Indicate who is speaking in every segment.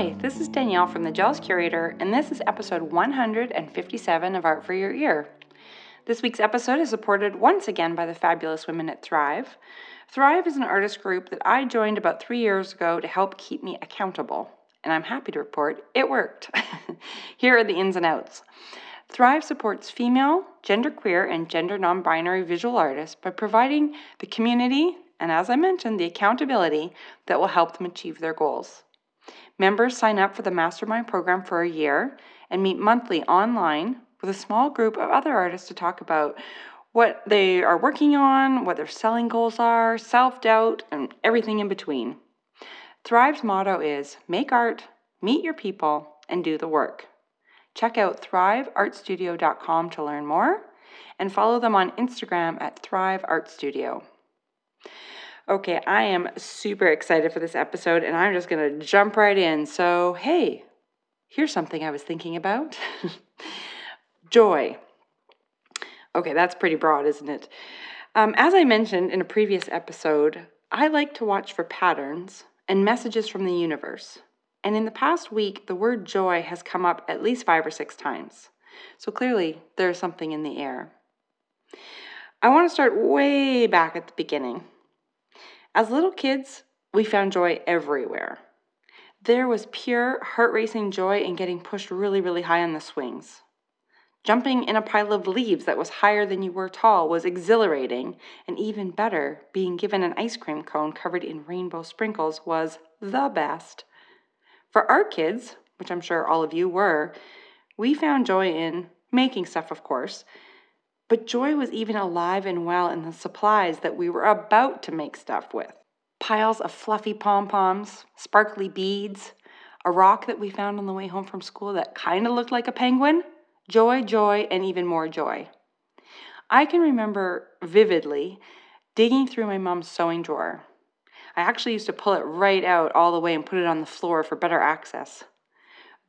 Speaker 1: Hi, this is Danielle from the Jealous Curator, and this is episode 157 of Art for Your Ear. This week's episode is supported once again by the fabulous women at Thrive. Thrive is an artist group that I joined about three years ago to help keep me accountable, and I'm happy to report it worked. Here are the ins and outs. Thrive supports female, genderqueer, and gender non binary visual artists by providing the community and, as I mentioned, the accountability that will help them achieve their goals. Members sign up for the Mastermind program for a year and meet monthly online with a small group of other artists to talk about what they are working on, what their selling goals are, self doubt, and everything in between. Thrive's motto is make art, meet your people, and do the work. Check out thriveartstudio.com to learn more and follow them on Instagram at Thrive Art Studio. Okay, I am super excited for this episode and I'm just going to jump right in. So, hey, here's something I was thinking about joy. Okay, that's pretty broad, isn't it? Um, as I mentioned in a previous episode, I like to watch for patterns and messages from the universe. And in the past week, the word joy has come up at least five or six times. So clearly, there is something in the air. I want to start way back at the beginning. As little kids, we found joy everywhere. There was pure, heart racing joy in getting pushed really, really high on the swings. Jumping in a pile of leaves that was higher than you were tall was exhilarating, and even better, being given an ice cream cone covered in rainbow sprinkles was the best. For our kids, which I'm sure all of you were, we found joy in making stuff, of course, but joy was even alive and well in the supplies that we were about to make stuff with piles of fluffy pom poms, sparkly beads, a rock that we found on the way home from school that kind of looked like a penguin. Joy, joy, and even more joy. I can remember vividly digging through my mom's sewing drawer. I actually used to pull it right out all the way and put it on the floor for better access.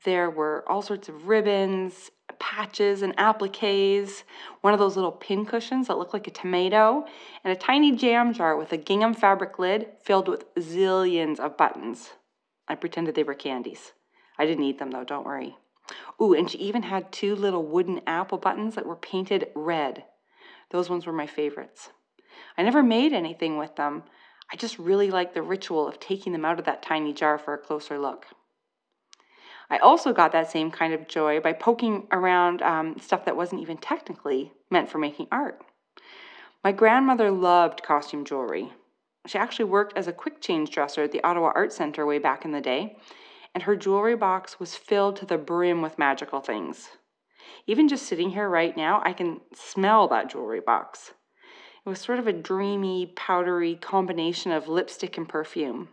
Speaker 1: There were all sorts of ribbons, patches, and appliques, one of those little pin cushions that look like a tomato, and a tiny jam jar with a gingham fabric lid filled with zillions of buttons. I pretended they were candies. I didn't eat them though, don't worry. Ooh, and she even had two little wooden apple buttons that were painted red. Those ones were my favorites. I never made anything with them. I just really liked the ritual of taking them out of that tiny jar for a closer look. I also got that same kind of joy by poking around um, stuff that wasn't even technically meant for making art. My grandmother loved costume jewelry. She actually worked as a quick change dresser at the Ottawa Art Center way back in the day, and her jewelry box was filled to the brim with magical things. Even just sitting here right now, I can smell that jewelry box. It was sort of a dreamy, powdery combination of lipstick and perfume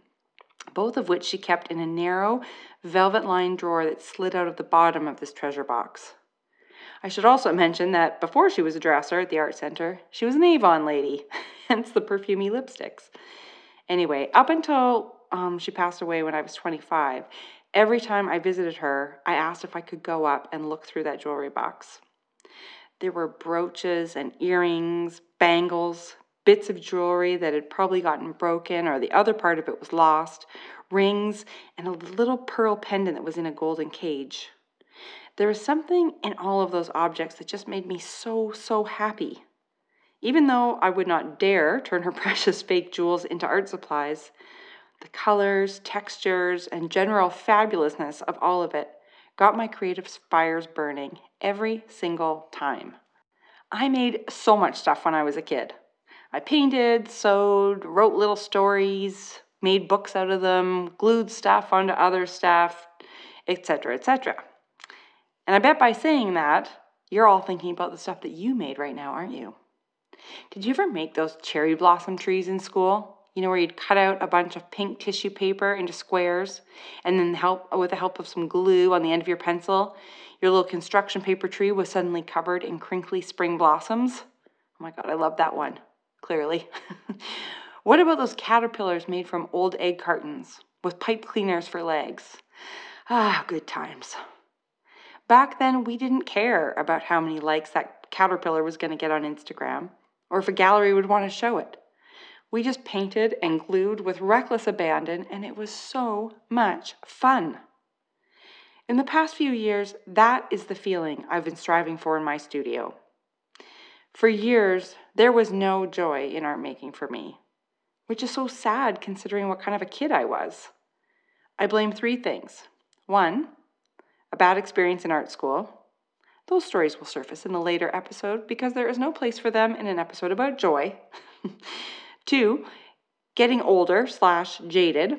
Speaker 1: both of which she kept in a narrow, velvet lined drawer that slid out of the bottom of this treasure box. I should also mention that before she was a dresser at the art center, she was an Avon lady, hence the perfumy lipsticks. Anyway, up until um, she passed away when I was 25, every time I visited her, I asked if I could go up and look through that jewelry box. There were brooches and earrings, bangles, bits of jewelry that had probably gotten broken or the other part of it was lost, rings, and a little pearl pendant that was in a golden cage. There was something in all of those objects that just made me so, so happy. Even though I would not dare turn her precious fake jewels into art supplies, the colors, textures, and general fabulousness of all of it got my creative fires burning every single time. I made so much stuff when I was a kid. I painted, sewed, wrote little stories, made books out of them, glued stuff onto other stuff, etc., etc. And I bet by saying that, you're all thinking about the stuff that you made right now, aren't you? Did you ever make those cherry blossom trees in school? You know, where you'd cut out a bunch of pink tissue paper into squares, and then help with the help of some glue on the end of your pencil, your little construction paper tree was suddenly covered in crinkly spring blossoms. Oh my god, I love that one clearly. what about those caterpillars made from old egg cartons with pipe cleaners for legs? Ah, good times. Back then, we didn't care about how many likes that caterpillar was going to get on Instagram or if a gallery would want to show it. We just painted and glued with reckless abandon, and it was so much fun. In the past few years, that is the feeling I've been striving for in my studio. For years, there was no joy in art making for me, which is so sad considering what kind of a kid I was. I blame three things. One, a bad experience in art school. Those stories will surface in a later episode because there is no place for them in an episode about joy. Two, getting older slash jaded.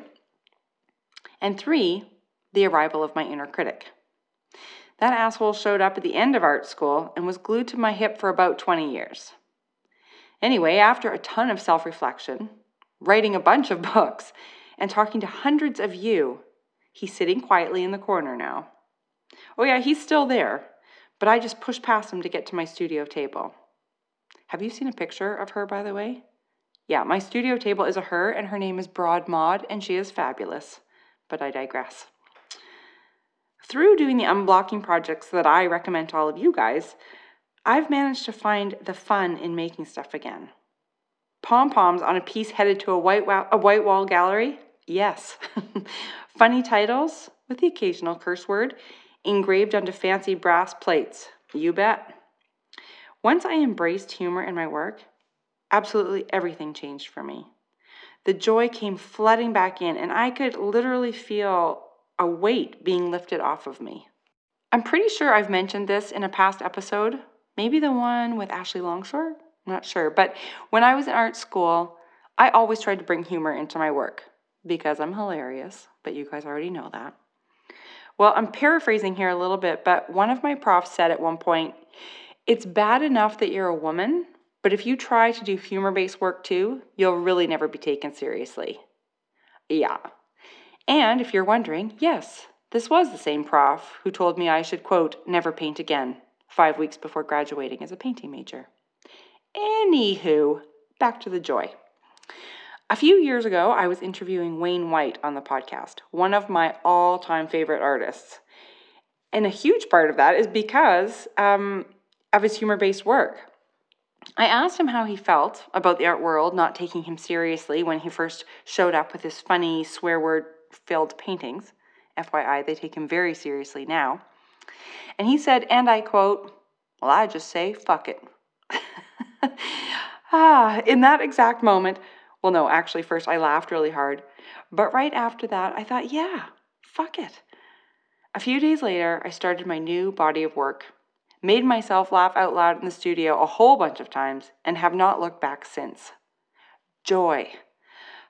Speaker 1: And three, the arrival of my inner critic. That asshole showed up at the end of art school and was glued to my hip for about 20 years. Anyway, after a ton of self reflection, writing a bunch of books, and talking to hundreds of you, he's sitting quietly in the corner now. Oh, yeah, he's still there, but I just pushed past him to get to my studio table. Have you seen a picture of her, by the way? Yeah, my studio table is a her, and her name is Broad Maud, and she is fabulous. But I digress. Through doing the unblocking projects that I recommend to all of you guys, I've managed to find the fun in making stuff again. Pom poms on a piece headed to a white, wa- a white wall gallery? Yes. Funny titles, with the occasional curse word, engraved onto fancy brass plates. You bet. Once I embraced humor in my work, absolutely everything changed for me. The joy came flooding back in, and I could literally feel a weight being lifted off of me. I'm pretty sure I've mentioned this in a past episode, maybe the one with Ashley Longshore. I'm not sure. But when I was in art school, I always tried to bring humor into my work because I'm hilarious, but you guys already know that. Well, I'm paraphrasing here a little bit, but one of my profs said at one point, it's bad enough that you're a woman, but if you try to do humor based work too, you'll really never be taken seriously. Yeah. And if you're wondering, yes, this was the same prof who told me I should, quote, never paint again, five weeks before graduating as a painting major. Anywho, back to the joy. A few years ago, I was interviewing Wayne White on the podcast, one of my all time favorite artists. And a huge part of that is because um, of his humor based work. I asked him how he felt about the art world not taking him seriously when he first showed up with his funny swear word filled paintings. FYI, they take him very seriously now. And he said, and I quote, Well, I just say, fuck it. ah, in that exact moment, well, no, actually, first I laughed really hard. But right after that, I thought, yeah, fuck it. A few days later, I started my new body of work, made myself laugh out loud in the studio a whole bunch of times, and have not looked back since. Joy.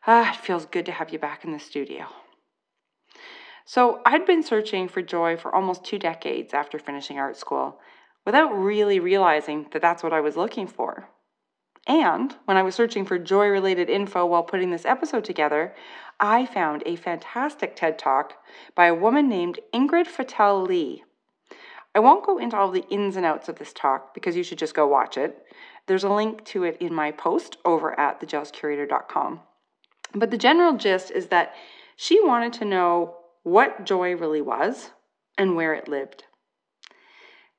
Speaker 1: Ah, it feels good to have you back in the studio. So, I'd been searching for joy for almost two decades after finishing art school without really realizing that that's what I was looking for. And when I was searching for joy related info while putting this episode together, I found a fantastic TED talk by a woman named Ingrid Fetell Lee. I won't go into all the ins and outs of this talk because you should just go watch it. There's a link to it in my post over at thejealouscurator.com. But the general gist is that she wanted to know what joy really was and where it lived.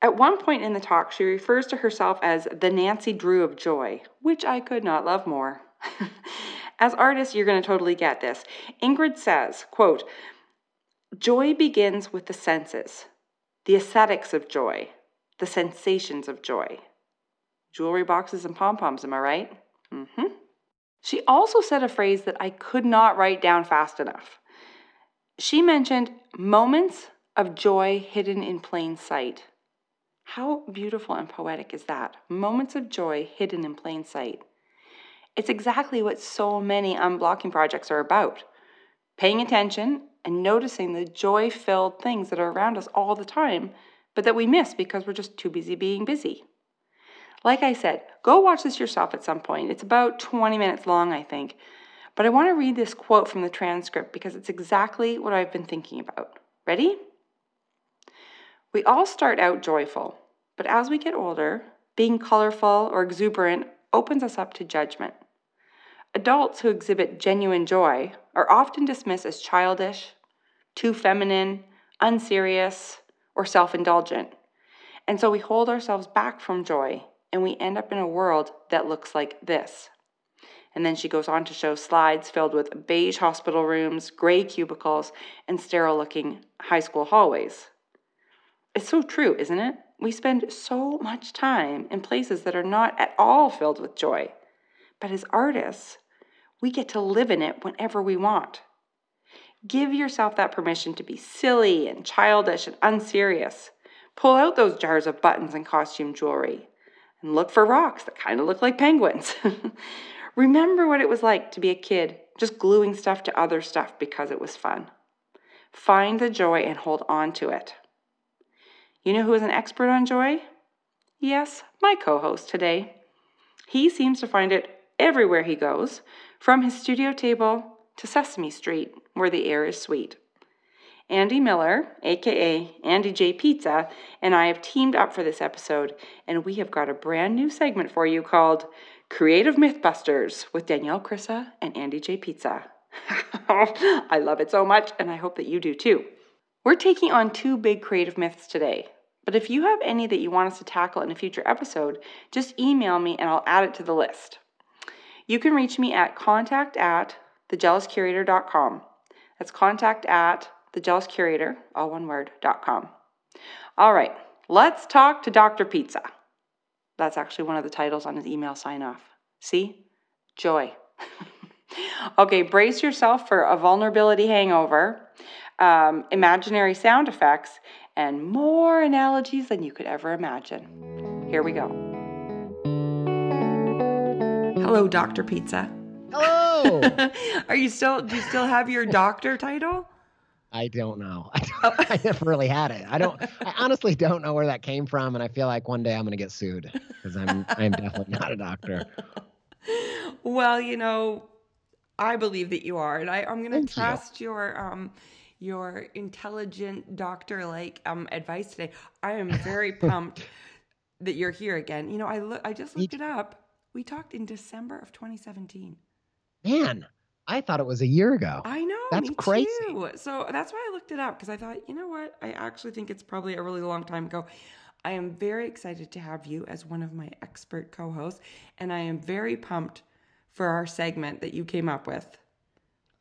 Speaker 1: At one point in the talk, she refers to herself as the Nancy Drew of joy, which I could not love more. as artists, you're going to totally get this. Ingrid says, quote, Joy begins with the senses, the aesthetics of joy, the sensations of joy. Jewelry boxes and pom poms, am I right? Mm-hmm. She also said a phrase that I could not write down fast enough. She mentioned moments of joy hidden in plain sight. How beautiful and poetic is that? Moments of joy hidden in plain sight. It's exactly what so many unblocking projects are about paying attention and noticing the joy filled things that are around us all the time, but that we miss because we're just too busy being busy. Like I said, go watch this yourself at some point. It's about 20 minutes long, I think. But I want to read this quote from the transcript because it's exactly what I've been thinking about. Ready? We all start out joyful, but as we get older, being colorful or exuberant opens us up to judgment. Adults who exhibit genuine joy are often dismissed as childish, too feminine, unserious, or self indulgent. And so we hold ourselves back from joy and we end up in a world that looks like this. And then she goes on to show slides filled with beige hospital rooms, gray cubicles, and sterile looking high school hallways. It's so true, isn't it? We spend so much time in places that are not at all filled with joy. But as artists, we get to live in it whenever we want. Give yourself that permission to be silly and childish and unserious. Pull out those jars of buttons and costume jewelry and look for rocks that kind of look like penguins. Remember what it was like to be a kid, just gluing stuff to other stuff because it was fun. Find the joy and hold on to it. You know who is an expert on joy? Yes, my co host today. He seems to find it everywhere he goes, from his studio table to Sesame Street, where the air is sweet. Andy Miller, aka Andy J Pizza, and I have teamed up for this episode, and we have got a brand new segment for you called Creative Mythbusters with Danielle Krysa and Andy J Pizza. I love it so much, and I hope that you do too. We're taking on two big creative myths today, but if you have any that you want us to tackle in a future episode, just email me and I'll add it to the list. You can reach me at contact at thejealouscurator.com. That's contact at thejealouscurator, all one word, dot com. All right, let's talk to Dr. Pizza. That's actually one of the titles on his email sign off. See? Joy. okay, brace yourself for a vulnerability hangover, um, imaginary sound effects, and more analogies than you could ever imagine. Here we go. Hello, Dr. Pizza.
Speaker 2: Hello.
Speaker 1: Are you still, do you still have your doctor title?
Speaker 2: I don't know. I, don't, I never really had it. I don't. I honestly don't know where that came from, and I feel like one day I'm going to get sued because I'm I'm definitely not a doctor.
Speaker 1: Well, you know, I believe that you are, and I, I'm going to trust you. your um your intelligent doctor like um advice today. I am very pumped that you're here again. You know, I look. I just looked it up. We talked in December of 2017.
Speaker 2: Man, I thought it was a year ago.
Speaker 1: I know.
Speaker 2: That's crazy.
Speaker 1: Too. So that's why I looked it up because I thought, you know what? I actually think it's probably a really long time ago. I am very excited to have you as one of my expert co hosts, and I am very pumped for our segment that you came up with.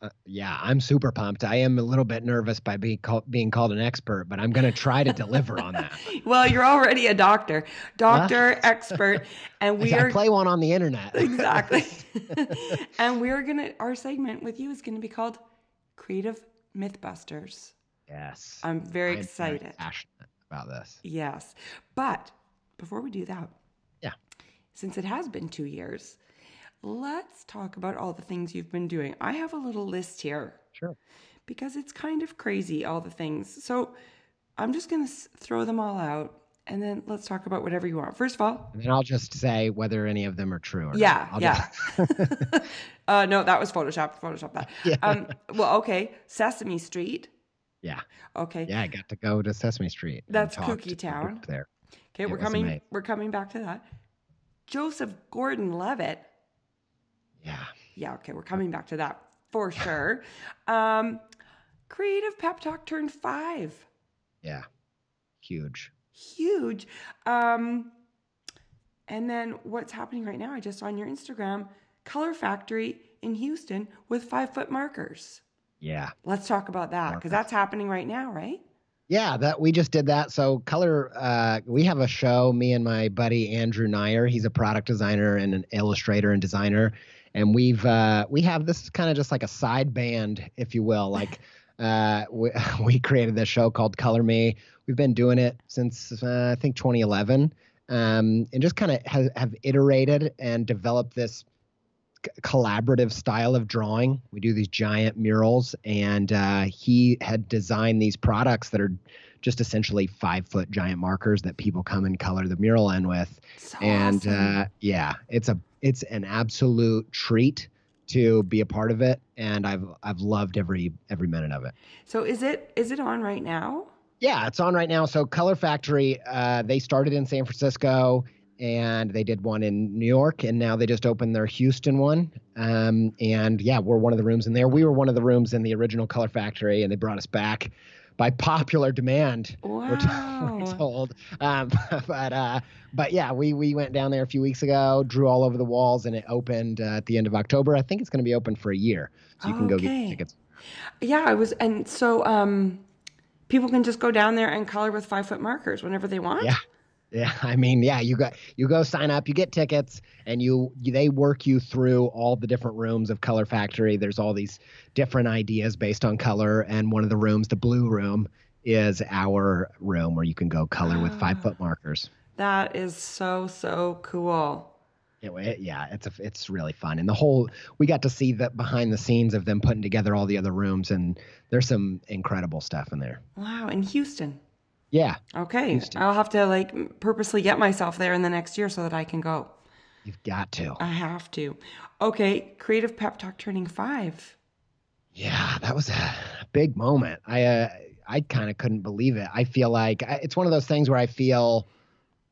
Speaker 2: Uh, yeah, I'm super pumped. I am a little bit nervous by being called, being called an expert, but I'm going to try to deliver on that.
Speaker 1: well, you're already a doctor, doctor, uh, expert, and we are
Speaker 2: play one on the internet.
Speaker 1: exactly. and we're gonna our segment with you is going to be called Creative Mythbusters.
Speaker 2: Yes,
Speaker 1: I'm very I'm excited. Very
Speaker 2: passionate about this.
Speaker 1: Yes, but before we do that,
Speaker 2: yeah,
Speaker 1: since it has been two years let's talk about all the things you've been doing. I have a little list here.
Speaker 2: Sure.
Speaker 1: Because it's kind of crazy, all the things. So I'm just going to throw them all out and then let's talk about whatever you want. First of all,
Speaker 2: and then I'll just say whether any of them are true or
Speaker 1: yeah,
Speaker 2: not.
Speaker 1: Yeah, yeah. uh, no, that was Photoshop. Photoshop that. Yeah. Um, well, okay. Sesame Street.
Speaker 2: Yeah.
Speaker 1: Okay.
Speaker 2: Yeah, I got to go to Sesame Street.
Speaker 1: That's Kooky Town.
Speaker 2: There.
Speaker 1: Okay, it we're coming. Amazing. We're coming back to that. Joseph Gordon-Levitt
Speaker 2: yeah.
Speaker 1: Yeah, okay, we're coming back to that for sure. um, Creative Pep Talk turned five.
Speaker 2: Yeah. Huge.
Speaker 1: Huge. Um, and then what's happening right now? I just saw on your Instagram, Color Factory in Houston with five foot markers.
Speaker 2: Yeah.
Speaker 1: Let's talk about that because that's happening right now, right?
Speaker 2: Yeah, that we just did that. So color, uh, we have a show. Me and my buddy Andrew Neyer. He's a product designer and an illustrator and designer, and we've uh, we have this kind of just like a side band, if you will. Like uh, we, we created this show called Color Me. We've been doing it since uh, I think 2011, um, and just kind of have, have iterated and developed this collaborative style of drawing. We do these giant murals, and uh, he had designed these products that are just essentially five foot giant markers that people come and color the mural in with.
Speaker 1: So
Speaker 2: and
Speaker 1: awesome.
Speaker 2: uh, yeah, it's a it's an absolute treat to be a part of it, and I've I've loved every every minute of it.
Speaker 1: So is it is it on right now?
Speaker 2: Yeah, it's on right now. So Color Factory, uh, they started in San Francisco and they did one in New York, and now they just opened their Houston one. Um, and yeah, we're one of the rooms in there. We were one of the rooms in the original Color Factory, and they brought us back. By popular demand.
Speaker 1: Wow.
Speaker 2: We're, t- we're told. Um, but uh, but yeah, we we went down there a few weeks ago, drew all over the walls, and it opened uh, at the end of October. I think it's going to be open for a year, so you can go get tickets.
Speaker 1: Yeah, I was, and so um, people can just go down there and color with five foot markers whenever they want.
Speaker 2: Yeah. Yeah, I mean, yeah, you got you go sign up, you get tickets, and you, they work you through all the different rooms of Color Factory. There's all these different ideas based on color, and one of the rooms, the blue room, is our room where you can go color with five ah. foot markers.
Speaker 1: That is so so cool.
Speaker 2: It, it- yeah, it's a, it's really fun, and the whole we got to see the behind the scenes of them putting together all the other rooms, and there's some incredible stuff in there.
Speaker 1: Wow, in Houston.
Speaker 2: Yeah,
Speaker 1: Okay. I'll have to like purposely get myself there in the next year so that I can go.
Speaker 2: you've got to.
Speaker 1: I have to. Okay, Creative Pep Talk turning five.
Speaker 2: Yeah, that was a big moment. I uh, I kind of couldn't believe it. I feel like I, it's one of those things where I feel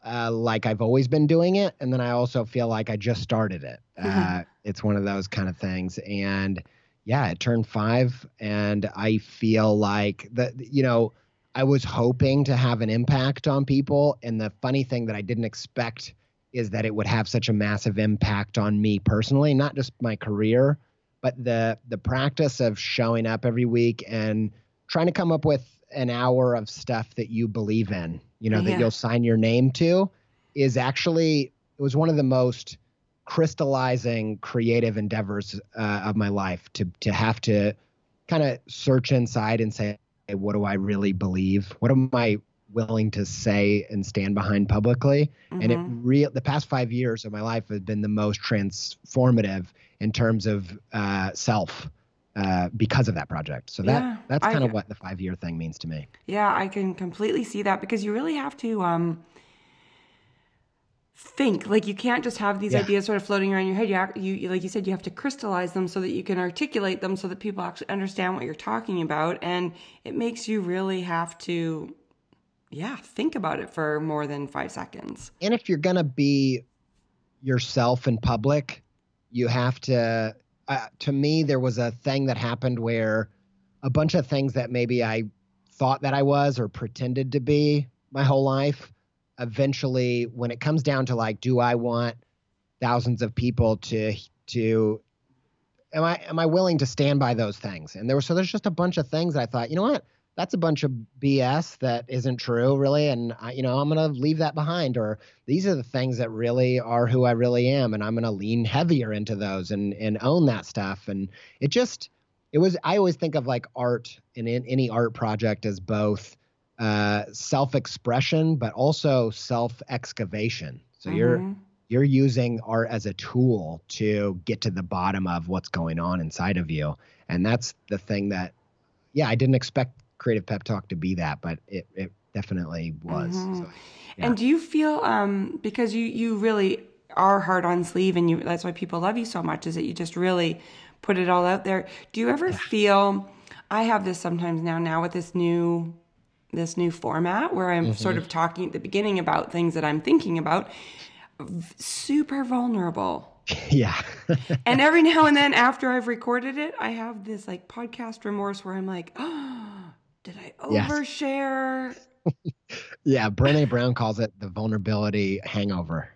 Speaker 2: uh, like I've always been doing it, and then I also feel like I just started it. Uh, it's one of those kind of things, and yeah, it turned five, and I feel like that. You know, I was hoping to have an impact on people, and the funny thing that I didn't expect is that it would have such a massive impact on me personally, not just my career, but the the practice of showing up every week and trying to come up with an hour of stuff that you believe in, you know,
Speaker 1: Yeah.
Speaker 2: that you'll sign your name to is actually it was one of the most crystallizing creative endeavors uh, of my life to to have to kind of search inside and say what do I really believe? What am I willing to say and stand behind publicly? And it
Speaker 1: Mhm.
Speaker 2: real the past five years of my life have been the most transformative in terms of uh, self uh, because of that project. So that
Speaker 1: Yeah,
Speaker 2: that's kind of what the five year thing means to me.
Speaker 1: Yeah, I can completely see that because you really have to um, think. Like you can't just have these
Speaker 2: Yeah.
Speaker 1: ideas sort of floating around your head. You, act, you, you- like you said, you have to crystallize them so that you can articulate them so that people actually understand what you're talking about, and it makes you really have to, yeah, think about it for more than five seconds.
Speaker 2: And if you're gonna be yourself in public, you have to. Uh, to me, there was a thing that happened where a bunch of things that maybe I thought that I was or pretended to be my whole life. Eventually, when it comes down to like, do I want thousands of people to to am I am I willing to stand by those things? And there was so there's just a bunch of things I thought, you know what? That's a bunch of BS that isn't true, really, and I, you know I'm gonna leave that behind. Or these are the things that really are who I really am, and I'm gonna lean heavier into those and and own that stuff. And it just it was I always think of like art and in any art project as both uh, self-expression but also self-excavation. So you're
Speaker 1: Mhm.
Speaker 2: you're using art as a tool to get to the bottom of what's going on inside of you, and that's the thing that yeah I didn't expect Creative Pep Talk to be that, but it it definitely was.
Speaker 1: Mhm.
Speaker 2: So, yeah.
Speaker 1: And do you feel um, because you you really are hard on sleeve, and you that's why people love you so much is that you just really put it all out there. Do you ever feel? I have this sometimes now. Now with this new this new format where I'm sort mm-hmm. of talking at the beginning about things that I'm thinking about, super vulnerable.
Speaker 2: yeah.
Speaker 1: And every now and then after I've recorded it, I have this like podcast remorse where I'm like, oh, did I
Speaker 2: Yes.
Speaker 1: overshare?
Speaker 2: Yeah, Brené Brown calls it the vulnerability hangover.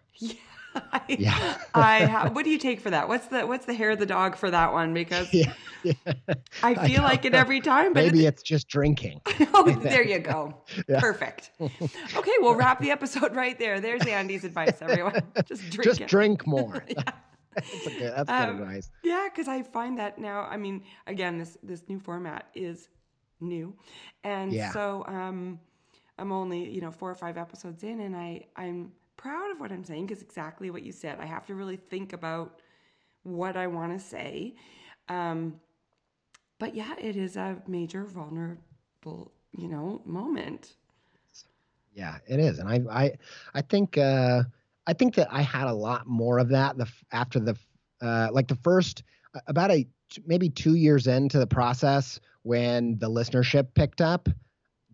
Speaker 1: I,
Speaker 2: Yeah.
Speaker 1: I ha- what do you take for that? What's the what's the hair of the dog for that one? Because
Speaker 2: Yeah, yeah.
Speaker 1: I feel like it every time, but
Speaker 2: Maybe
Speaker 1: it,
Speaker 2: it's just drinking.
Speaker 1: oh, there you go.
Speaker 2: Yeah.
Speaker 1: Perfect. Okay, we'll wrap the episode right there. There's Andy's advice, everyone. Just drink
Speaker 2: just
Speaker 1: it.
Speaker 2: drink more. that's, good, that's good
Speaker 1: Um,
Speaker 2: advice.
Speaker 1: Yeah, because I find that now. I mean, again, this this new format is new, and so um, I'm only you know four or five episodes in, and I I'm proud of what I'm saying because exactly what you said. I have to really think about what I want to say, um, but yeah, it is a major vulnerable you know moment.
Speaker 2: Yeah, it is, and I I I think uh, I think that I had a lot more of that the after the uh, like the first about a maybe two years into the process when the listenership picked up.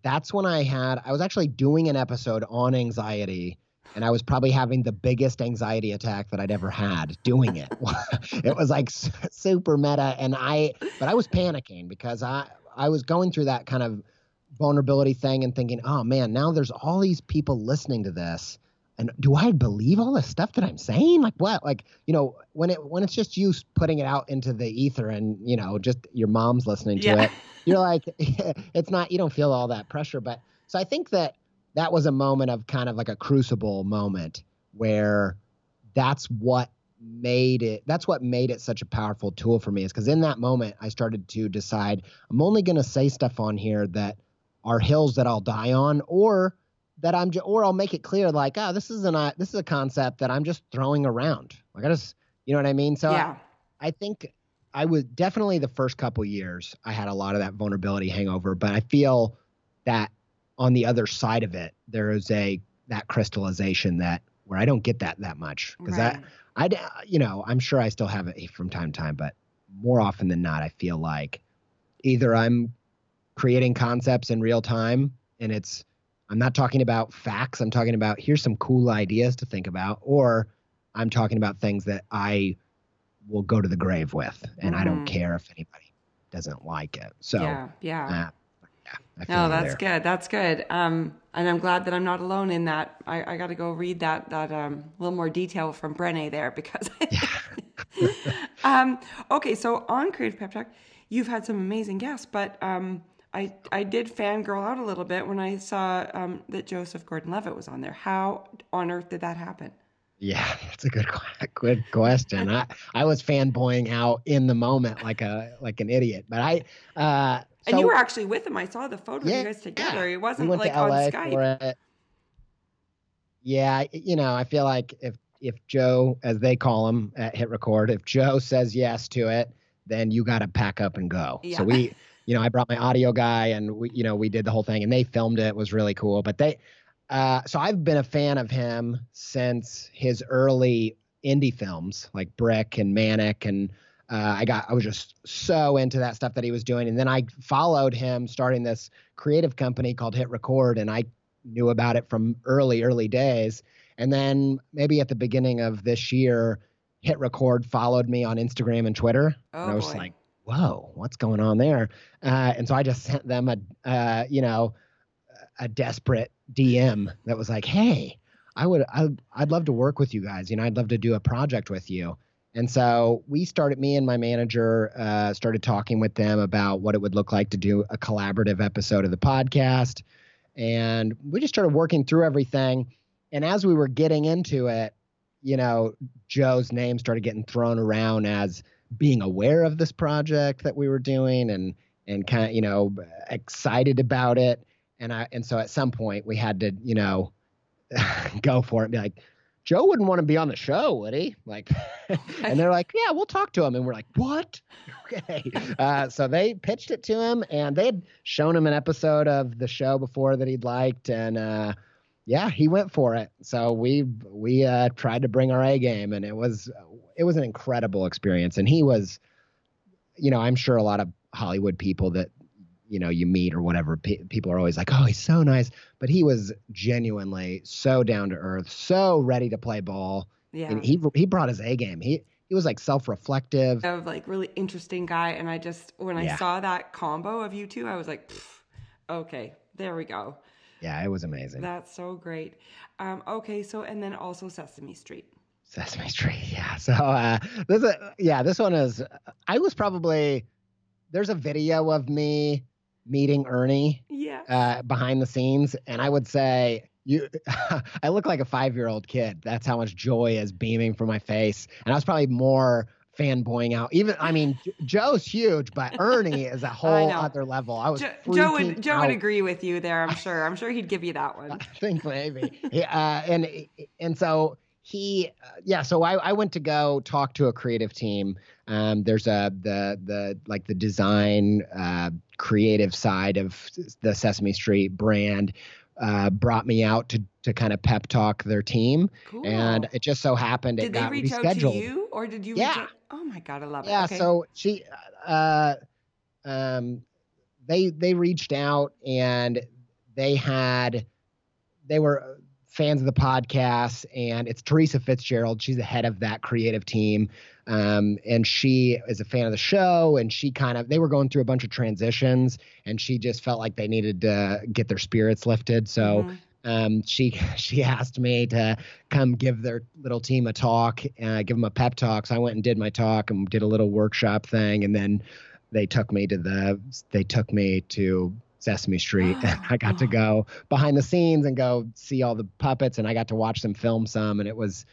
Speaker 2: That's when I had I was actually doing an episode on anxiety. And I was probably having the biggest anxiety attack that I'd ever had doing it. it was like super meta, and I, but I was panicking because I, I was going through that kind of vulnerability thing and thinking, oh man, now there's all these people listening to this. And do I believe all this stuff that I'm saying? Like what? Like, you know, when it when it's just you putting it out into the ether and, you know, just your mom's listening to yeah. it, you're like it's not you don't feel all that pressure. But so I think that that was a moment of kind of like a crucible moment where that's what made it that's what made it such a powerful tool for me is because in that moment i started to decide i'm only going to say stuff on here that are hills that i'll die on or that i'm just or i'll make it clear like oh this isn't a this is a concept that i'm just throwing around like i just you know what i mean so yeah. I, I think i was definitely the first couple years i had a lot of that vulnerability hangover but i feel that on the other side of it there is a that crystallization that where i don't get that that much because right. that I, you know, I'm sure I still have it from time to time, but more often than not, I feel like either I'm creating concepts in real time and it's, I'm not talking about facts. I'm talking about here's some cool ideas to think about, or I'm talking about things that I will go to the grave with, and mm-hmm. I don't mm-hmm. care if anybody doesn't like it. So
Speaker 1: yeah, yeah. Uh, yeah, no, that's there. good. That's good. Um, and I'm glad that I'm not alone in that. I, I got to go read that that um, little more detail from Brené there because. um, okay, so on Creative Pep Talk, you've had some amazing guests, but um, I I did fangirl out a little bit when I saw um, that Joseph Gordon-Levitt was on there. How on earth did that happen?
Speaker 2: Yeah, that's a good good question. I I was fanboying out in the moment like a like an idiot, but I uh
Speaker 1: so, and you were actually with him. I saw the photo yeah, of you guys together. It wasn't we like on Skype.
Speaker 2: Yeah, you know, I feel like if if Joe, as they call him at Hit Record, if Joe says yes to it, then you got to pack up and go. Yeah. So we, you know, I brought my audio guy, and we, you know, we did the whole thing, and they filmed it. it was really cool. But they, uh, so I've been a fan of him since his early indie films like Brick and Manic and uh, I got I was just so into that stuff that he was doing, and then I followed him starting this creative company called Hit Record, and I knew about it from early early days. And then maybe at the beginning of this year, Hit Record followed me on Instagram and Twitter,
Speaker 1: oh,
Speaker 2: and I was
Speaker 1: boy.
Speaker 2: like, "Whoa, what's going on there?" Uh, and so I just sent them a uh, you know a desperate DM that was like, "Hey." I would I, I'd love to work with you guys. You know, I'd love to do a project with you. And so we started, me and my manager uh, started talking with them about what it would look like to do a collaborative episode of the podcast. And we just started working through everything. And as we were getting into it, you know, Joe's name started getting thrown around as being aware of this project that we were doing and and kind of, you know, excited about it. And I and so at some point we had to, you know, go for it and be like, Joe wouldn't want to be on the show, would he? Like, and they're like, yeah, we'll talk to him. And we're like, what? Okay. Uh, so they pitched it to him, and they had shown him an episode of the show before that he'd liked, and uh, yeah, he went for it. So we we uh, tried to bring our A game, and it was it was an incredible experience. And he was, you know, I'm sure a lot of Hollywood people that you know you meet or whatever P- people are always like oh he's so nice but he was genuinely so down to earth so ready to play ball
Speaker 1: yeah.
Speaker 2: and he he brought his a game. He he was like self-reflective.
Speaker 1: Of like really interesting guy and i just when i yeah. saw that combo of you two i was like okay there we go.
Speaker 2: Yeah it was amazing.
Speaker 1: That's so great. Um okay so and then also sesame street.
Speaker 2: Sesame street yeah so uh this is yeah this one is i was probably there's a video of me meeting Ernie
Speaker 1: yeah.
Speaker 2: uh, behind the scenes, and I would say you I look like a five year old kid. That's how much joy is beaming from my face, and I was probably more fanboying out. Even I mean, Joe's huge, but Ernie is a whole other level. I was
Speaker 1: Joe, Joe would Joe out. would agree with you there. I'm sure. I'm sure he'd give you that one.
Speaker 2: I think maybe. uh, and and so he uh, yeah so I, I went to go talk to a creative team um, there's a the the like the design uh, creative side of the sesame street brand uh, brought me out to to kind of pep talk their team.
Speaker 1: Cool.
Speaker 2: and it just so happened
Speaker 1: did
Speaker 2: it got
Speaker 1: they reach
Speaker 2: rescheduled
Speaker 1: out to you or did you
Speaker 2: yeah.
Speaker 1: oh my god i love
Speaker 2: it. Yeah
Speaker 1: okay.
Speaker 2: so she uh um they they reached out and they had they were fans of the podcast, and it's Teresa Fitzgerald. She's the head of that creative team. Um, and she is a fan of the show and she kind of they were going through a bunch of transitions and she just felt like they needed to get their spirits lifted so mm-hmm. um, she she asked me to come give their little team a talk uh, give them a pep talk so i went and did my talk and did a little workshop thing and then they took me to the they took me to Sesame Street. and I got to go behind the scenes and go see all the puppets, and I got to watch them film some, and it was,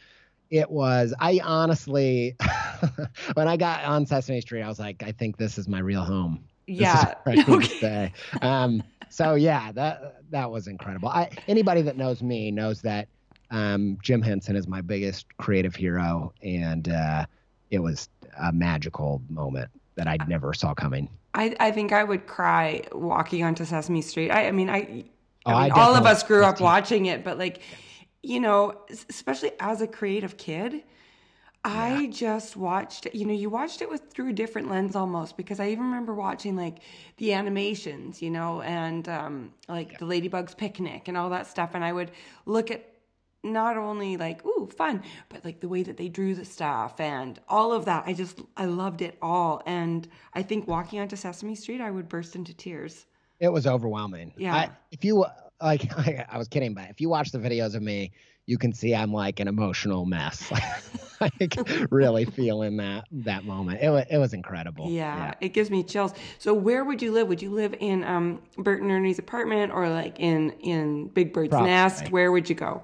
Speaker 2: it was. I honestly, when I got on Sesame Street, I was like, I think this is my real home.
Speaker 1: Yeah.
Speaker 2: okay. Um, so yeah, that that was incredible. I anybody that knows me knows that um, Jim Henson is my biggest creative hero, and uh, it was a magical moment that I never saw coming.
Speaker 1: I, I think I would cry walking onto Sesame Street. I, I mean, I, I oh, mean, I all of us grew up watching it, but like, you know, especially as a creative kid, I just watched, you know, you watched it with through a different lens almost because I even remember watching like the animations, you know, and um, like yeah. the Ladybug's Picnic and all that stuff. And I would look at not only like ooh fun but like the way that they drew the stuff and all of that. I just i loved it all. And i think walking onto sesame street i would burst into tears.
Speaker 2: It was overwhelming.
Speaker 1: Yeah. I,
Speaker 2: if you like I, I was kidding but if you watch the videos of me you can see i'm like an emotional mess. Like really feeling that that moment. It was, it was incredible.
Speaker 1: Yeah, yeah, it gives me chills. So where would you live? Would you live in um bert and ernie's apartment or like in in big bird's nest? where would you go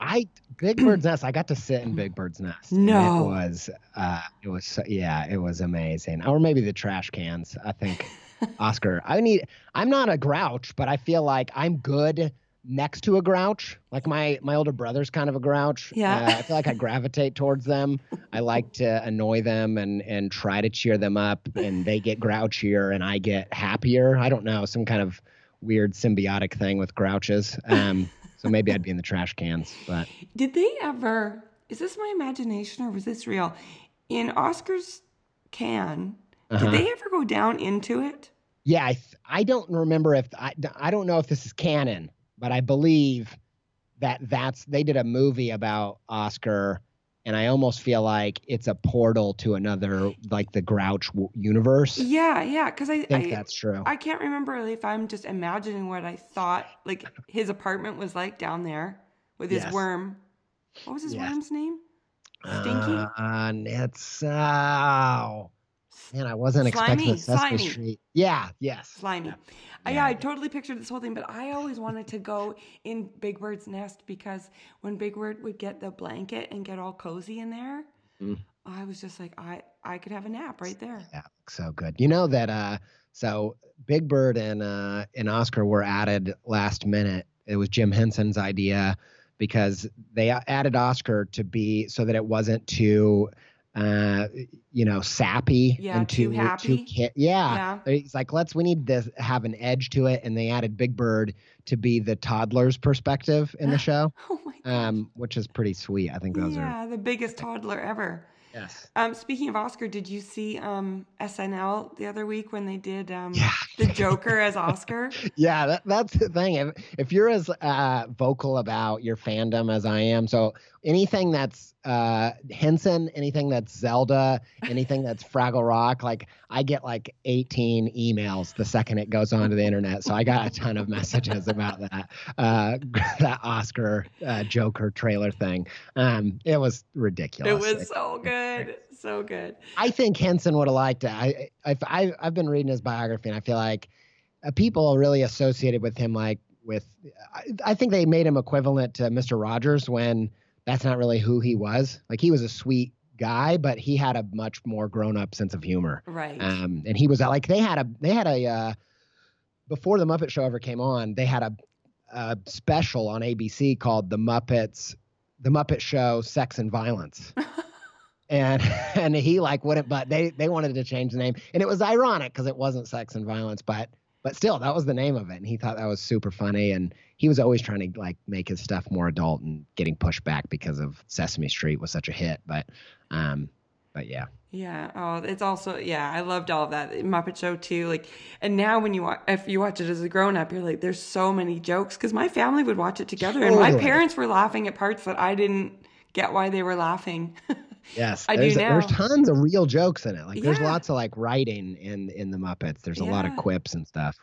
Speaker 2: I Big Bird's Nest. I got to sit in Big Bird's Nest.
Speaker 1: No,
Speaker 2: it was uh, it was yeah, it was amazing. Or maybe the trash cans. I think Oscar. I need. I'm not a grouch, but I feel like I'm good next to a grouch. Like my my older brother's kind of a grouch.
Speaker 1: Yeah, uh,
Speaker 2: I feel like I gravitate towards them. I like to annoy them and and try to cheer them up, and they get grouchier, and I get happier. I don't know, some kind of weird symbiotic thing with grouches. Um, so maybe I'd be in the trash cans. But
Speaker 1: did they ever? Is this my imagination or was this real? In Oscar's can, uh-huh. did they ever go down into it?
Speaker 2: Yeah, I, th- I don't remember if I, I don't know if this is canon, but I believe that that's they did a movie about Oscar and I almost feel like it's a portal to another, like the Grouch universe.
Speaker 1: Yeah, yeah, because I,
Speaker 2: I think I, that's true.
Speaker 1: I can't remember if I'm just imagining what I thought like his apartment was like down there with his yes. worm. What was his yes. worm's name? Stinky.
Speaker 2: Uh, it's uh, Man, I wasn't slimy, expecting Sesame slimy. Street. Yeah, yes.
Speaker 1: Slimy. Yeah. I, yeah, I totally pictured this whole thing, but I always wanted to go in Big Bird's nest because when Big Bird would get the blanket and get all cozy in there, mm. I was just like, I I could have a nap right there.
Speaker 2: Yeah, so good. You know that uh so Big Bird and uh and Oscar were added last minute. It was Jim Henson's idea because they added Oscar to be so that it wasn't too uh, you know, sappy
Speaker 1: yeah, and too, too happy.
Speaker 2: Too yeah. yeah. It's like, let's, we need to have an edge to it. And they added Big Bird to be the toddler's perspective in the show,
Speaker 1: oh my
Speaker 2: um, which is pretty sweet. I think those
Speaker 1: yeah,
Speaker 2: are.
Speaker 1: Yeah, the biggest toddler ever.
Speaker 2: Yes.
Speaker 1: Um, speaking of Oscar, did you see um, SNL the other week when they did um,
Speaker 2: yeah.
Speaker 1: the Joker as Oscar?
Speaker 2: yeah, that, that's the thing. If, if you're as uh, vocal about your fandom as I am, so anything that's uh, Henson, anything that's Zelda, anything that's Fraggle Rock, like I get like 18 emails the second it goes onto the internet. So I got a ton of messages about that uh, that Oscar uh, Joker trailer thing. Um, it was ridiculous.
Speaker 1: It was so good, so good.
Speaker 2: I think Henson would have liked it. I, I I've been reading his biography, and I feel like uh, people really associated with him like with. I, I think they made him equivalent to Mr. Rogers when that's not really who he was. Like he was a sweet guy, but he had a much more grown up sense of humor.
Speaker 1: Right.
Speaker 2: Um, and he was like they had a they had a uh, before the Muppet Show ever came on, they had a, a special on ABC called The Muppets, The Muppet Show, Sex and Violence. and and he like wouldn't but they they wanted to change the name and it was ironic because it wasn't sex and violence but but still that was the name of it and he thought that was super funny and he was always trying to like make his stuff more adult and getting pushed back because of Sesame Street was such a hit. But um, but yeah.
Speaker 1: Yeah. Oh, it's also yeah. I loved all of that Muppet Show too. Like, and now when you watch, if you watch it as a grown up, you're like, there's so many jokes because my family would watch it together, and my parents were laughing at parts that I didn't get why they were laughing.
Speaker 2: Yes,
Speaker 1: I do
Speaker 2: there's,
Speaker 1: now.
Speaker 2: There's tons of real jokes in it. Like there's lots of like writing in in the Muppets. There's a lot of quips and stuff.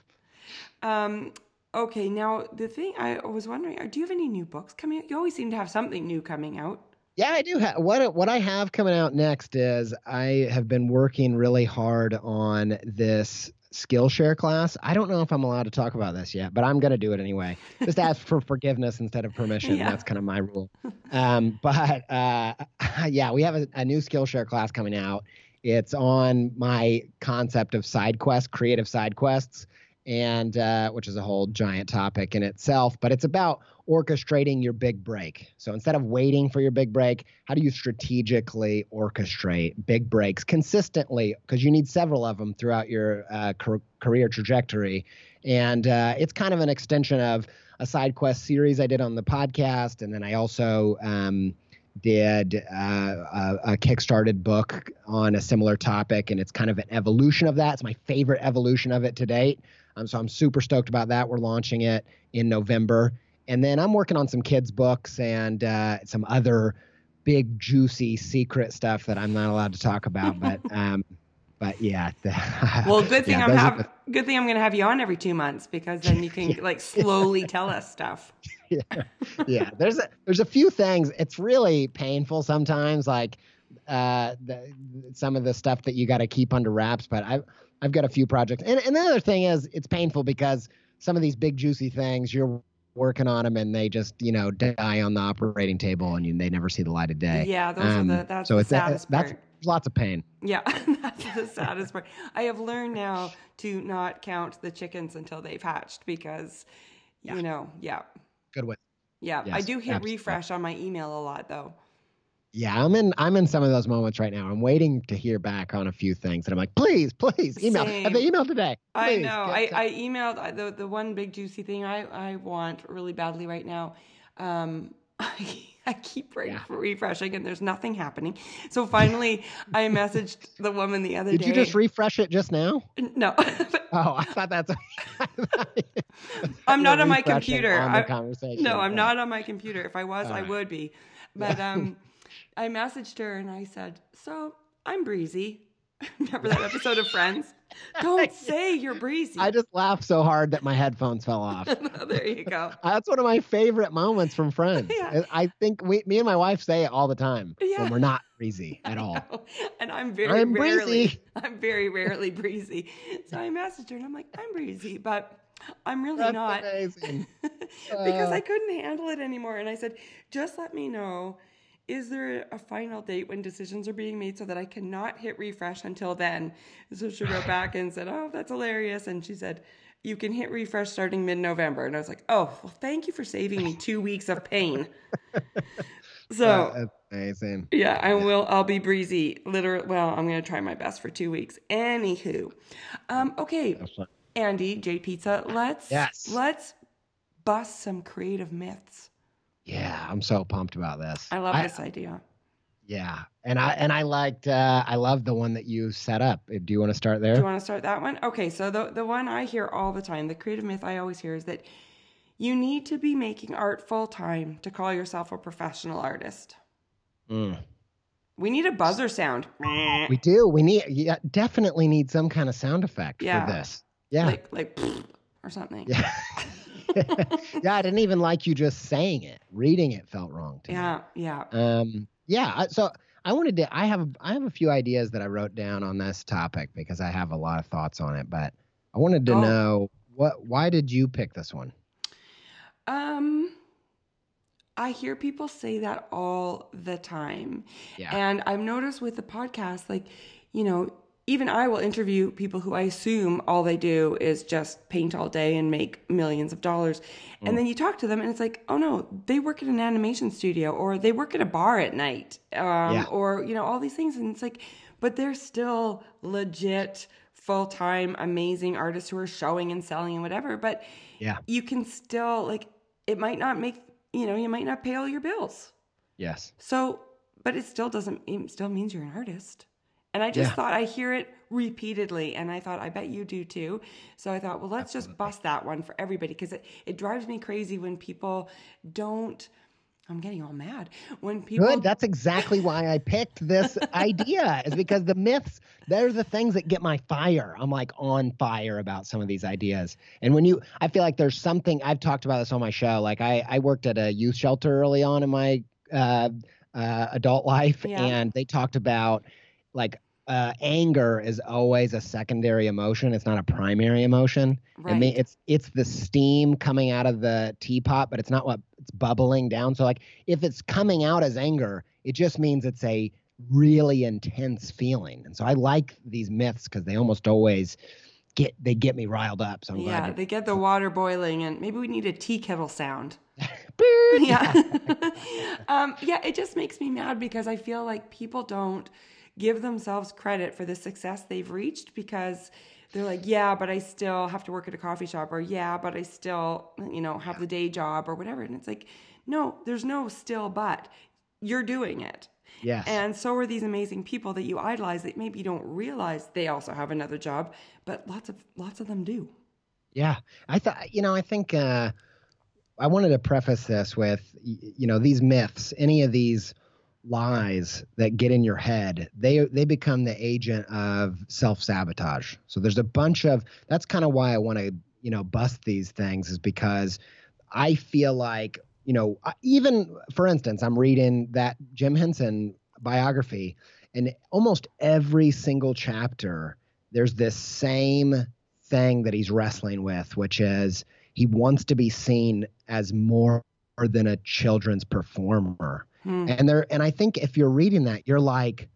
Speaker 1: um. Okay. Now the thing I was wondering, do you have any new books coming out? You always seem to have something new coming out.
Speaker 2: Yeah, I do. have what what I have coming out next is I have been working really hard on this Skillshare class. I don't know if I'm allowed to talk about this yet, but I'm going to do it anyway. Just ask for forgiveness instead of permission.
Speaker 1: Yeah.
Speaker 2: That's kind of my rule. Um, but uh, yeah, we have a, a new Skillshare class coming out. It's on my concept of side quests, creative side quests, and uh, which is a whole giant topic in itself. But it's about orchestrating your big break. So instead of waiting for your big break, how do you strategically orchestrate big breaks consistently? Because you need several of them throughout your uh, car- career trajectory. And uh, it's kind of an extension of a side quest series I did on the podcast. And then I also um, did uh, a, a kickstarted book on a similar topic. And it's kind of an evolution of that. It's my favorite evolution of it to date. Um, so I'm super stoked about that. We're launching it in November. And then I'm working on some kids' books and uh, some other big, juicy, secret stuff that I'm not allowed to talk about. But, um, but yeah.
Speaker 1: Well, good thing
Speaker 2: yeah,
Speaker 1: I'm have good thing I'm going to have you on every two months because then you can like slowly tell us stuff.
Speaker 2: yeah, yeah. There's a there's a few things. It's really painful sometimes, like uh, the, some of the stuff that you got to keep under wraps. But I've I've got a few projects, and and the other thing is it's painful because some of these big juicy things you're working on them and they just you know die on the operating table and you, they never see the light of day.
Speaker 1: Yeah, those
Speaker 2: Um,
Speaker 1: are the that's
Speaker 2: so
Speaker 1: the
Speaker 2: it's
Speaker 1: saddest
Speaker 2: that's
Speaker 1: part.
Speaker 2: lots of pain.
Speaker 1: Yeah, that's the saddest part. I have learned now to not count the chickens until they've hatched because,
Speaker 2: Yeah.
Speaker 1: you know, yeah,
Speaker 2: Good with.
Speaker 1: yeah. I do hit
Speaker 2: absolutely.
Speaker 1: refresh on my email a lot though.
Speaker 2: Yeah, I'm in. I'm in some of those moments right now. I'm waiting to hear back on a few things, and I'm like, please, please, email. Have they emailed today?
Speaker 1: I know. I, I emailed the the one big juicy thing I I want really badly right now. Um, I, I keep re-
Speaker 2: Yeah.
Speaker 1: refreshing and there's nothing happening. So finally, I messaged the woman the other
Speaker 2: Did
Speaker 1: day.
Speaker 2: Did you just refresh it just now?
Speaker 1: no,
Speaker 2: Oh, I thought that's.
Speaker 1: I'm not on my computer.
Speaker 2: on
Speaker 1: I- no, I'm
Speaker 2: Oh.
Speaker 1: not on my computer. If I was, I would be. But um, I messaged her and I said, "So I'm breezy." Remember that episode of Friends? Don't say you're breezy.
Speaker 2: I just laughed so hard that my headphones fell off.
Speaker 1: there you go.
Speaker 2: That's one of my favorite moments from Friends.
Speaker 1: Yeah.
Speaker 2: I think we, me and my wife say it all the time
Speaker 1: Yeah.
Speaker 2: when we're not breezy at all.
Speaker 1: and I'm very
Speaker 2: I'm
Speaker 1: rarely,
Speaker 2: breezy.
Speaker 1: I'm very rarely breezy. So I messaged her and I'm like, I'm breezy, but I'm really
Speaker 2: That's
Speaker 1: not
Speaker 2: amazing.
Speaker 1: because
Speaker 2: Uh.
Speaker 1: I couldn't handle it anymore. And I said, just let me know. Is there a final date when decisions are being made so that I cannot hit refresh until then? So she wrote back and said, Oh, that's hilarious. And she said, You can hit refresh starting mid November. And I was like, Oh, well, thank you for saving me two weeks of pain. So
Speaker 2: amazing.
Speaker 1: yeah, I will. I'll be breezy. Literally, well, I'm gonna try my best for two weeks. Anywho, um, okay, Andy J Pizza. Let's
Speaker 2: Yes.
Speaker 1: let's bust some creative myths.
Speaker 2: Yeah, I'm so pumped about this.
Speaker 1: I love this idea.
Speaker 2: Yeah, and I and I liked uh, I love the one that you set up. Uh, Do you want to start there?
Speaker 1: Do you want to start that one? Okay, so the the one I hear all the time, the creative myth I always hear is that you need to be making art full time to call yourself a professional artist.
Speaker 2: Mm.
Speaker 1: We need a buzzer sound.
Speaker 2: We do. We need yeah, definitely need some kind of sound effect
Speaker 1: Yeah.
Speaker 2: for this. Yeah.
Speaker 1: Like like or something.
Speaker 2: yeah. yeah, I didn't even like you just saying it. Reading it felt wrong to me.
Speaker 1: Yeah, yeah.
Speaker 2: Um, yeah. So I wanted to. I have. I have a few ideas that I wrote down on this topic because I have a lot of thoughts on it. But I wanted to
Speaker 1: Oh.
Speaker 2: know what. Why did you pick this one?
Speaker 1: Um, I hear people say that all the time.
Speaker 2: Yeah.
Speaker 1: And I've noticed with the podcast, like, you know, even I will interview people who I assume all they do is just paint all day and make millions of dollars.
Speaker 2: Mm.
Speaker 1: And then you talk to them and it's like, oh no, they work at an animation studio or they work at a bar at night um,
Speaker 2: Yeah.
Speaker 1: or, you know, all these things. And it's like, but they're still legit, full time, amazing artists who are showing and selling and whatever. But
Speaker 2: Yeah.
Speaker 1: you can still, like, it might not make, you know, you might not pay all your bills.
Speaker 2: Yes.
Speaker 1: So but it still doesn't it still means you're an artist and i just
Speaker 2: Yeah.
Speaker 1: thought i hear it repeatedly and i thought i bet you do too so i thought well let's just bust that one for everybody because it, it drives me crazy when people don't i'm getting all mad when people
Speaker 2: Good. That's exactly why I picked this idea, is because the myths, they're the things that get my fire. I'm like on fire about some of these ideas. And when you, I feel like there's something, I've talked about this on my show. Like I, I worked at a youth shelter early on in my uh, uh, adult life,
Speaker 1: Yeah.
Speaker 2: and they talked about like, uh, anger is always a secondary emotion. It's not a primary emotion. I mean,
Speaker 1: Right.
Speaker 2: it's it's the steam coming out of the teapot, but it's not what it's bubbling down. So like if it's coming out as anger, it just means it's a really intense feeling. And so I like these myths because they almost always get they get me riled up. So I'm
Speaker 1: yeah they get the water boiling and maybe we need a tea kettle sound yeah. um, yeah, it just makes me mad because I feel like people don't give themselves credit for the success they've reached because they're like, yeah, but I still have to work at a coffee shop, or yeah, but I still, you know, have the day job or whatever. And it's like, no, there's no still but. You're doing it.
Speaker 2: Yes.
Speaker 1: And so are these amazing people that you idolize that maybe you don't realize they also have another job, but lots of lots of them do.
Speaker 2: Yeah, I thought you know I think uh, I wanted to preface this with you know these myths, any of these lies that get in your head, they they become the agent of self sabotage. So there's a bunch of that's kind of why I want to you know bust these things is because I feel like you know even for instance I'm reading that Jim Henson biography, and almost every single chapter there's this same thing that he's wrestling with, which is he wants to be seen as more than a children's performer.
Speaker 1: Hmm.
Speaker 2: And there and I think if you're reading that, you're like,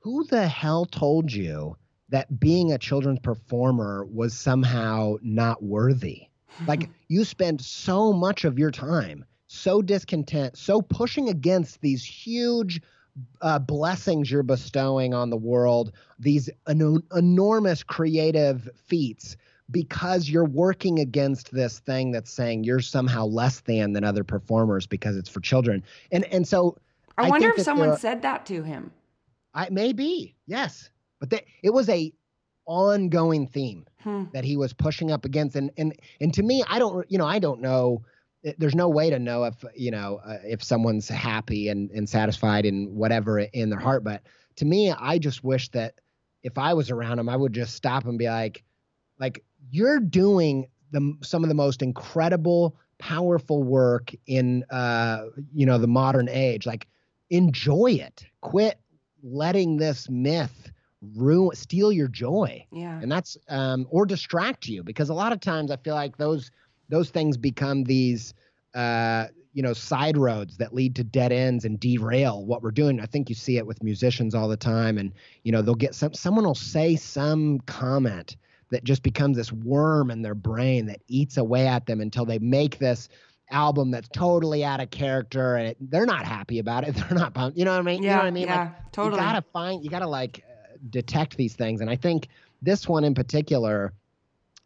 Speaker 2: who the hell told you that being a children's performer was somehow not worthy? Like you spend so much of your time so discontent, so pushing against these huge uh, blessings you're bestowing on the world, these eno- enormous creative feats, because you're working against this thing that's saying you're somehow less than than other performers because it's for children. And and so
Speaker 1: I
Speaker 2: I
Speaker 1: wonder if someone said that to him.
Speaker 2: I maybe yes, but they, it was a ongoing theme
Speaker 1: Hmm.
Speaker 2: that he was pushing up against and and and to me i don't you know i don't know there's no way to know if you know uh, if someone's happy and and satisfied in whatever in their heart but to me i just wish that if i was around him i would just stop and be like like you're doing the some of the most incredible powerful work in uh you know the modern age. Like enjoy it. Quit letting this myth ruin steal your joy.
Speaker 1: Yeah.
Speaker 2: and that's um or distract you because a lot of times i feel like those those things become these uh you know side roads that lead to dead ends and derail what we're doing. I think you see it with musicians all the time and you know they'll get some someone will say some comment that just becomes this worm in their brain that eats away at them until they make this album that's totally out of character and it, they're not happy about it they're not pumped you know what i mean
Speaker 1: Yeah.
Speaker 2: you know what i mean
Speaker 1: yeah.
Speaker 2: like
Speaker 1: totally.
Speaker 2: you gotta find you gotta like uh, detect these things and i think this one in particular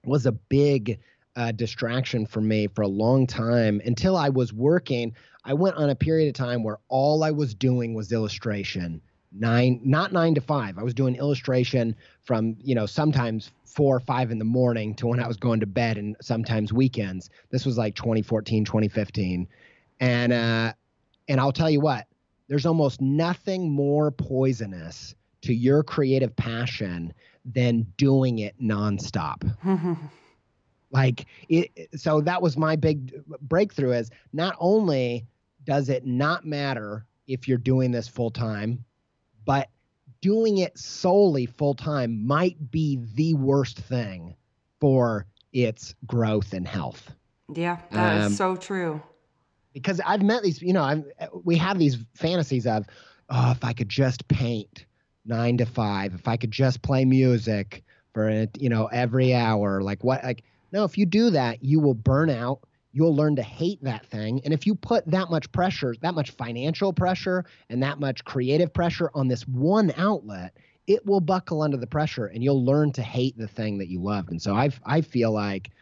Speaker 2: was a big uh, distraction for me for a long time until i was working i went on a period of time where all i was doing was illustration nine not nine to five. I was doing illustration from you know sometimes four or five in the morning to when i was going to bed and sometimes weekends. This was like 2014 2015 and uh and i'll tell you what there's almost nothing more poisonous to your creative passion than doing it nonstop. Like it so that was my big breakthrough is not only does it not matter if you're doing this full time but doing it solely full time might be the worst thing for its growth and health
Speaker 1: yeah. That is
Speaker 2: Um,
Speaker 1: so true.
Speaker 2: because I've met these, you know, I've, we have these fantasies of, oh, if I could just paint nine to five, if I could just play music for, it, you know, every hour, like what, like, no, if you do that, you will burn out. You'll learn to hate that thing. And if you put that much pressure, that much financial pressure and that much creative pressure on this one outlet, it will buckle under the pressure and you'll learn to hate the thing that you loved. And so I, I feel like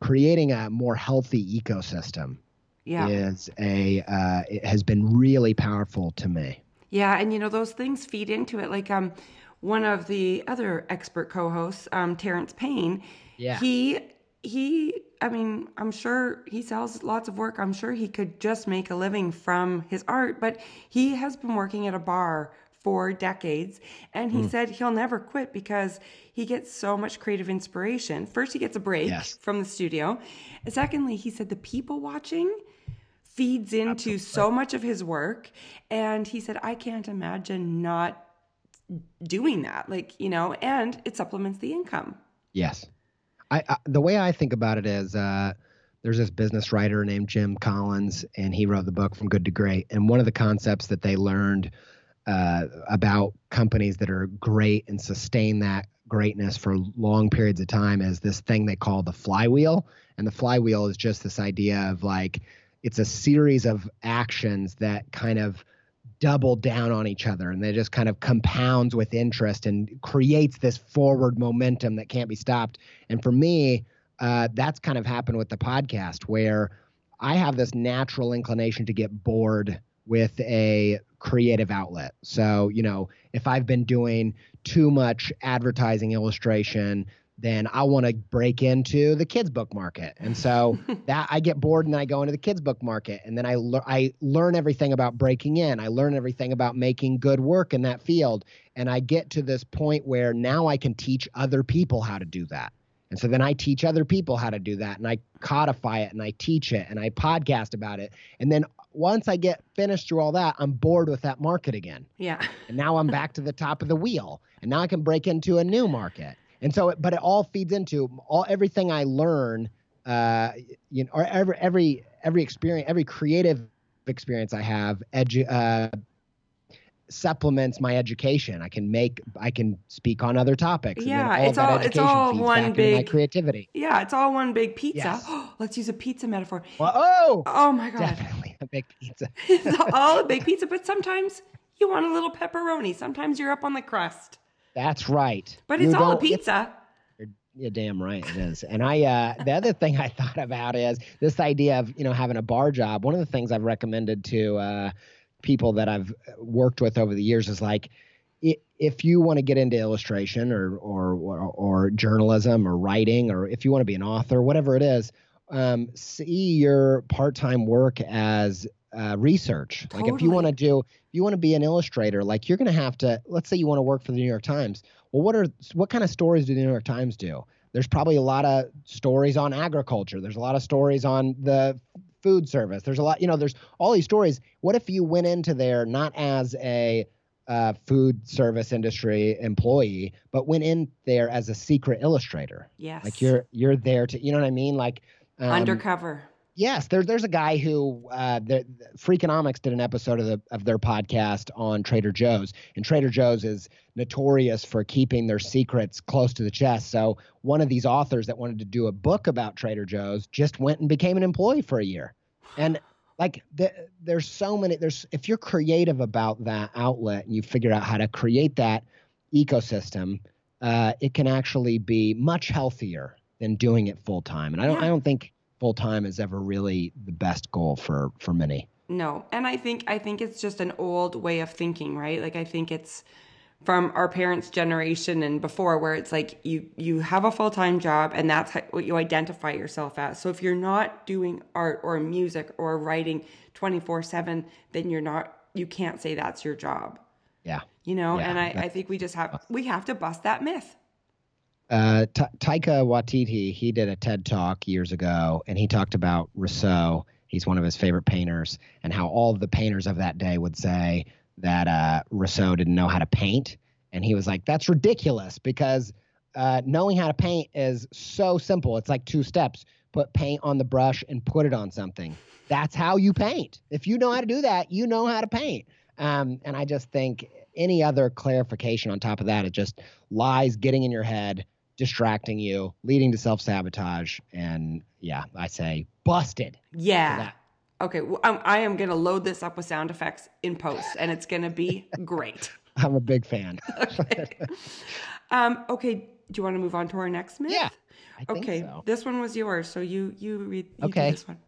Speaker 2: creating a more healthy ecosystem
Speaker 1: Yeah.
Speaker 2: is a uh, it has been really powerful to me.
Speaker 1: Yeah, and you know those things feed into it. Like um, one of the other expert co-hosts, um, Terrence Payne.
Speaker 2: Yeah.
Speaker 1: He he. I mean, I'm sure he sells lots of work. I'm sure he could just make a living from his art, but he has been working at a bar for decades. And he mm. said he'll never quit because he gets so much creative inspiration. First, he gets a break yes. from the studio. And secondly, he said the people watching feeds into Absolutely. so much of his work. And he said, I can't imagine not doing that. Like, you know, and it supplements the income.
Speaker 2: Yes. I, I the way I think about it is, uh, there's this business writer named Jim Collins, and he wrote the book From Good to Great. And one of the concepts that they learned uh, about companies that are great and sustain that greatness for long periods of time is this thing they call the flywheel. And the flywheel is just this idea of like, it's a series of actions that kind of double down on each other and they just kind of compounds with interest and creates this forward momentum that can't be stopped. And for me, uh, that's kind of happened with the podcast where I have this natural inclination to get bored with a creative outlet. So, you know, if I've been doing too much advertising illustration, then I want to break into the kids book market. And so that I get bored and I go into the kids book market and then I le- I learn everything about breaking in. I learn everything about making good work in that field and I get to this point where now I can teach other people how to do that. And so then I teach other people how to do that and I codify it and I teach it and I podcast about it. And then once I get finished through all that, I'm bored with that market again.
Speaker 1: Yeah.
Speaker 2: and now I'm back to the top of the wheel. And now I can break into a new market. And so, but it all feeds into all everything I learn, uh, you know, or every every every experience, every creative experience I have, edu- uh, supplements my education. I can make, I can speak on other topics.
Speaker 1: Yeah, all it's all it's all one big
Speaker 2: my creativity.
Speaker 1: Yeah, it's all one big pizza. Yes. Let's use a pizza metaphor.
Speaker 2: Well, oh,
Speaker 1: oh my god,
Speaker 2: definitely a big pizza.
Speaker 1: it's all a big pizza, but sometimes you want a little pepperoni. Sometimes you're up on the crust.
Speaker 2: That's right.
Speaker 1: But it's you all a pizza.
Speaker 2: You're damn right it is. And I uh the other thing I thought about is this idea of, you know, having a bar job. One of the things I've recommended to uh people that I've worked with over the years is like if you want to get into illustration or, or or or, journalism or writing or if you want to be an author whatever it is um, see your part-time work as uh, research totally. like if you want to do if you want to be an illustrator like you're going to have to let's say you want to work for the new york times well what are what kind of stories do the new york times do there's probably a lot of stories on agriculture there's a lot of stories on the food service. There's a lot, you know, there's all these stories. What if you went into there not as a uh, food service industry employee, but went in there as a secret illustrator?
Speaker 1: Yes.
Speaker 2: Like you're you're there to, you know what I mean? Like
Speaker 1: um, undercover.
Speaker 2: Yes, there's there's a guy who uh, the, Freakonomics did an episode of the of their podcast on Trader Joe's, and Trader Joe's is notorious for keeping their secrets close to the chest. So one of these authors that wanted to do a book about Trader Joe's just went and became an employee for a year, and like the, there's so many there's if you're creative about that outlet and you figure out how to create that ecosystem, uh, it can actually be much healthier than doing it full time. And I don't yeah. I don't think full time is ever really the best goal for for many.
Speaker 1: No, and I think I think it's just an old way of thinking, right? Like I think it's from our parents' generation and before, where it's like you you have a full time job and that's what you identify yourself as. So if you're not doing art or music or writing twenty four seven, then you're not you can't say that's your job.
Speaker 2: Yeah,
Speaker 1: you know,
Speaker 2: yeah,
Speaker 1: and I, I think we just have we have to bust that myth
Speaker 2: uh, Taika Waititi, he did a TED talk years ago, and he talked about Rousseau. He's one of his favorite painters, and how all the painters of that day would say that uh, Rousseau didn't know how to paint, and he was like, "That's ridiculous," because uh, knowing how to paint is so simple. It's like two steps: put paint on the brush and put it on something. That's how you paint. If you know how to do that, you know how to paint. Um, and I just think any other clarification on top of that, it just lies getting in your head distracting you, leading to self sabotage. And yeah, I say busted.
Speaker 1: Yeah. Okay, well, I'm, I am going to load this up with sound effects in post, and it's going to be great.
Speaker 2: I'm a big fan.
Speaker 1: okay. Um, okay. Do you want to move on to our next myth?
Speaker 2: Yeah.
Speaker 1: okay.
Speaker 2: So.
Speaker 1: This one was yours, so you you read you okay. this one.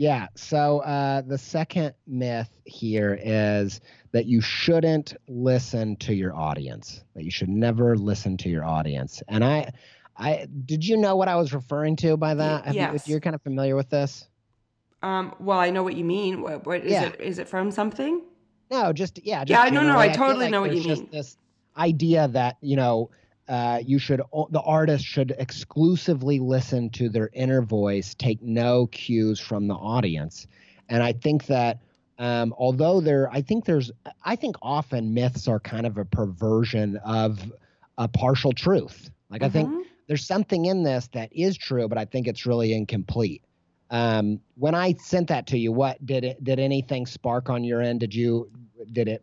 Speaker 2: Yeah. So uh, the second myth here is that you shouldn't listen to your audience. That you should never listen to your audience. And I, I did you know what I was referring to by that? Have
Speaker 1: yes.
Speaker 2: You, you're kind of familiar with this.
Speaker 1: Um, well, I know what you mean. What, what is
Speaker 2: Yeah.
Speaker 1: it? Is it from something?
Speaker 2: No, just yeah. Just
Speaker 1: Yeah, no, no, I
Speaker 2: feel
Speaker 1: totally
Speaker 2: like
Speaker 1: know what you
Speaker 2: just
Speaker 1: mean.
Speaker 2: This idea that you know, uh, you should the artist should exclusively listen to their inner voice, take no cues from the audience, and I think that. Um, although there, I think there's, I think often myths are kind of a perversion of a partial truth. Like I think
Speaker 1: Mhm.
Speaker 2: there's something in this that is true, but I think it's really incomplete. Um, when I sent that to you, what did it? Did anything spark on your end? Did you? Did it?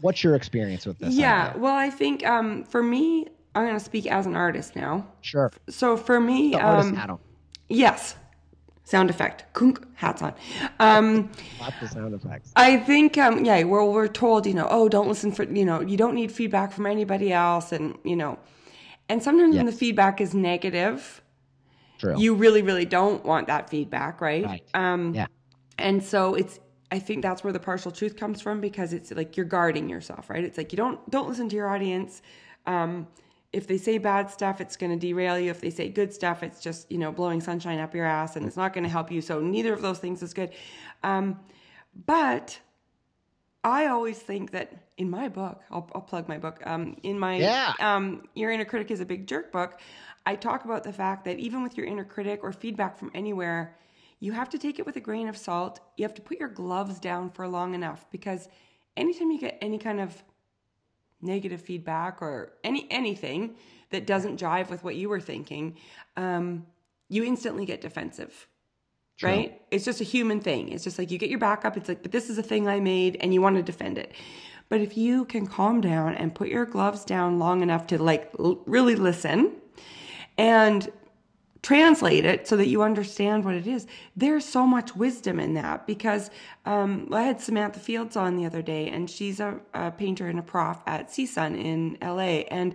Speaker 2: What's your experience with this?
Speaker 1: Yeah.
Speaker 2: idea?
Speaker 1: Well, I think um, for me, I'm going to speak as an artist now.
Speaker 2: sure.
Speaker 1: So for me,
Speaker 2: The artist
Speaker 1: um,
Speaker 2: on.
Speaker 1: yes, sound effect, kunk, hats on. Um,
Speaker 2: Lots of sound effects.
Speaker 1: I think, um, yeah, well, we're told, you know, oh, don't listen for, you know, you don't need feedback from anybody else, and you know, and sometimes when the feedback is negative,
Speaker 2: True.
Speaker 1: you really, really don't want that feedback, right?
Speaker 2: Right.
Speaker 1: Um,
Speaker 2: Yeah.
Speaker 1: And so it's, I think that's where the partial truth comes from because it's like you're guarding yourself, right? It's like you don't don't listen to your audience. Um, if they say bad stuff, it's going to derail you. If they say good stuff, it's just you know blowing sunshine up your ass, and it's not going to help you. So neither of those things is good. Um, but I always think that in my book, I'll, I'll plug my book. Um, in my
Speaker 2: Yeah.
Speaker 1: um, Your Inner Critic is a Big Jerk book, I talk about the fact that even with your inner critic or feedback from anywhere, you have to take it with a grain of salt. You have to put your gloves down for long enough because anytime you get any kind of negative feedback or any anything that doesn't jive with what you were thinking, um, you instantly get defensive
Speaker 2: True.
Speaker 1: right? It's just a human thing. It's just like you get your back up. It's like, but this is a thing I made and you want to defend it. But if you can calm down and put your gloves down long enough to like l- really listen and translate it so that you understand what it is, there's so much wisdom in that because um, I had Samantha Fields on the other day and she's a, a painter and a prof at CSUN in LA. And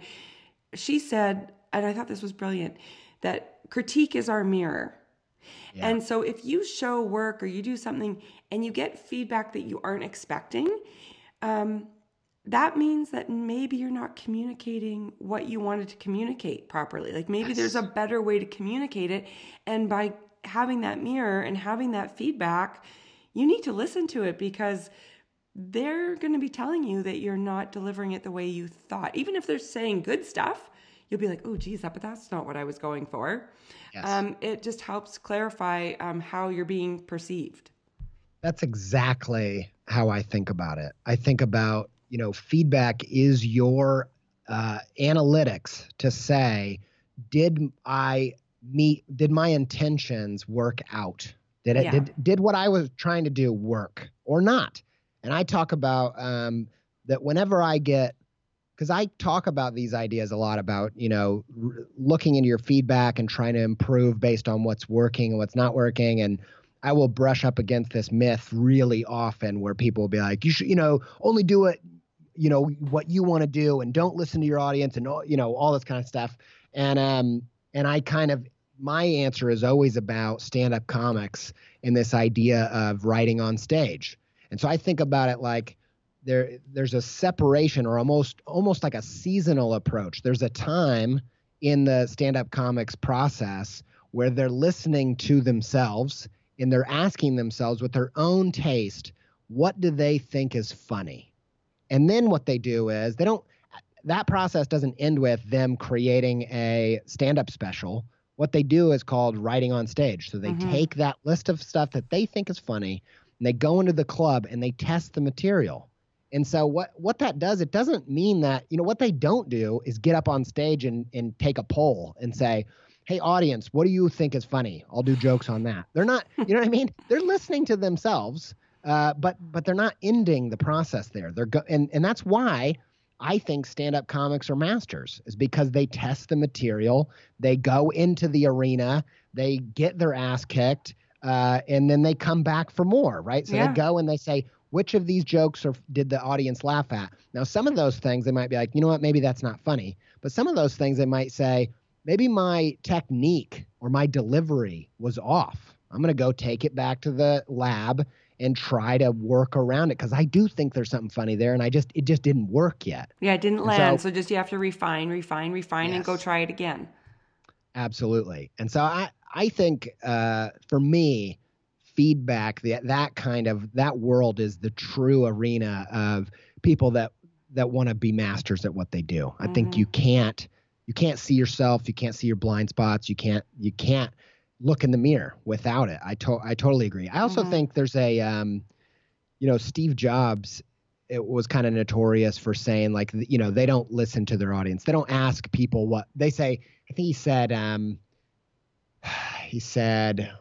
Speaker 1: she said, and I thought this was brilliant, that critique is our mirror. And so if you show work or you do something and you get feedback that you aren't expecting, um, that means that maybe you're not communicating what you wanted to communicate properly. Like maybe there's a better way to communicate it. And by having that mirror and having that feedback, you need to listen to it because they're going to be telling you that you're not delivering it the way you thought. Even if they're saying good stuff, you'll be like, oh, geez, that, but that's not what I was going for.
Speaker 2: Yes.
Speaker 1: Um, it just helps clarify um, how you're being perceived.
Speaker 2: That's exactly how I think about it. I think about, you know, feedback is your uh, analytics to say, did I meet, did my intentions work out? Did it,
Speaker 1: Yeah.
Speaker 2: did, did what I was trying to do work or not? And I talk about um, that whenever I get, because I talk about these ideas a lot about, you know, r- looking into your feedback and trying to improve based on what's working and what's not working. And I will brush up against this myth really often where people will be like, you should, you know, only do it, you know, what you want to do and don't listen to your audience and, all you know, all this kind of stuff. And, um, and I kind of, my answer is always about stand up comics and this idea of writing on stage. And so I think about it like, there there's a separation or almost almost like a seasonal approach. There's a time in the stand-up comics process where they're listening to themselves and they're asking themselves with their own taste, what do they think is funny? And then what they do is they don't that process doesn't end with them creating a stand-up special. What they do is called writing on stage. So they
Speaker 1: Mhm.
Speaker 2: take that list of stuff that they think is funny and they go into the club and they test the material. And so what what that does, it doesn't mean that, you know, what they don't do is get up on stage and and take a poll and say, "Hey audience, what do you think is funny? I'll do jokes on that." They're not, you know what I mean? They're listening to themselves, uh, but but they're not ending the process there. They're go- and and that's why I think stand-up comics are masters is because they test the material, they go into the arena, they get their ass kicked, uh, and then they come back for more, right? So
Speaker 1: Yeah.
Speaker 2: they go and they say, which of these jokes are, did the audience laugh at? Now, some of those things they might be like, you know what, maybe that's not funny. But some of those things they might say, maybe my technique or my delivery was off. I'm going to go take it back to the lab and try to work around it because I do think there's something funny there, and I just it just didn't work yet.
Speaker 1: Yeah, it didn't land. So, so, just you have to refine, refine, refine,
Speaker 2: yes.
Speaker 1: and go try it again.
Speaker 2: Absolutely. And so I I think uh, for me, feedback that that kind of that world is the true arena of people that that want to be masters at what they do. Mm-hmm. I think you mm-hmm. can't you can't see yourself, you can't see your blind spots, you can't you can't look in the mirror without it. I to- I totally agree. I also mm-hmm. think there's a um, you know, Steve Jobs it was kind of notorious for saying like you know they don't listen to their audience. They don't ask people what they say. I think he said um, he said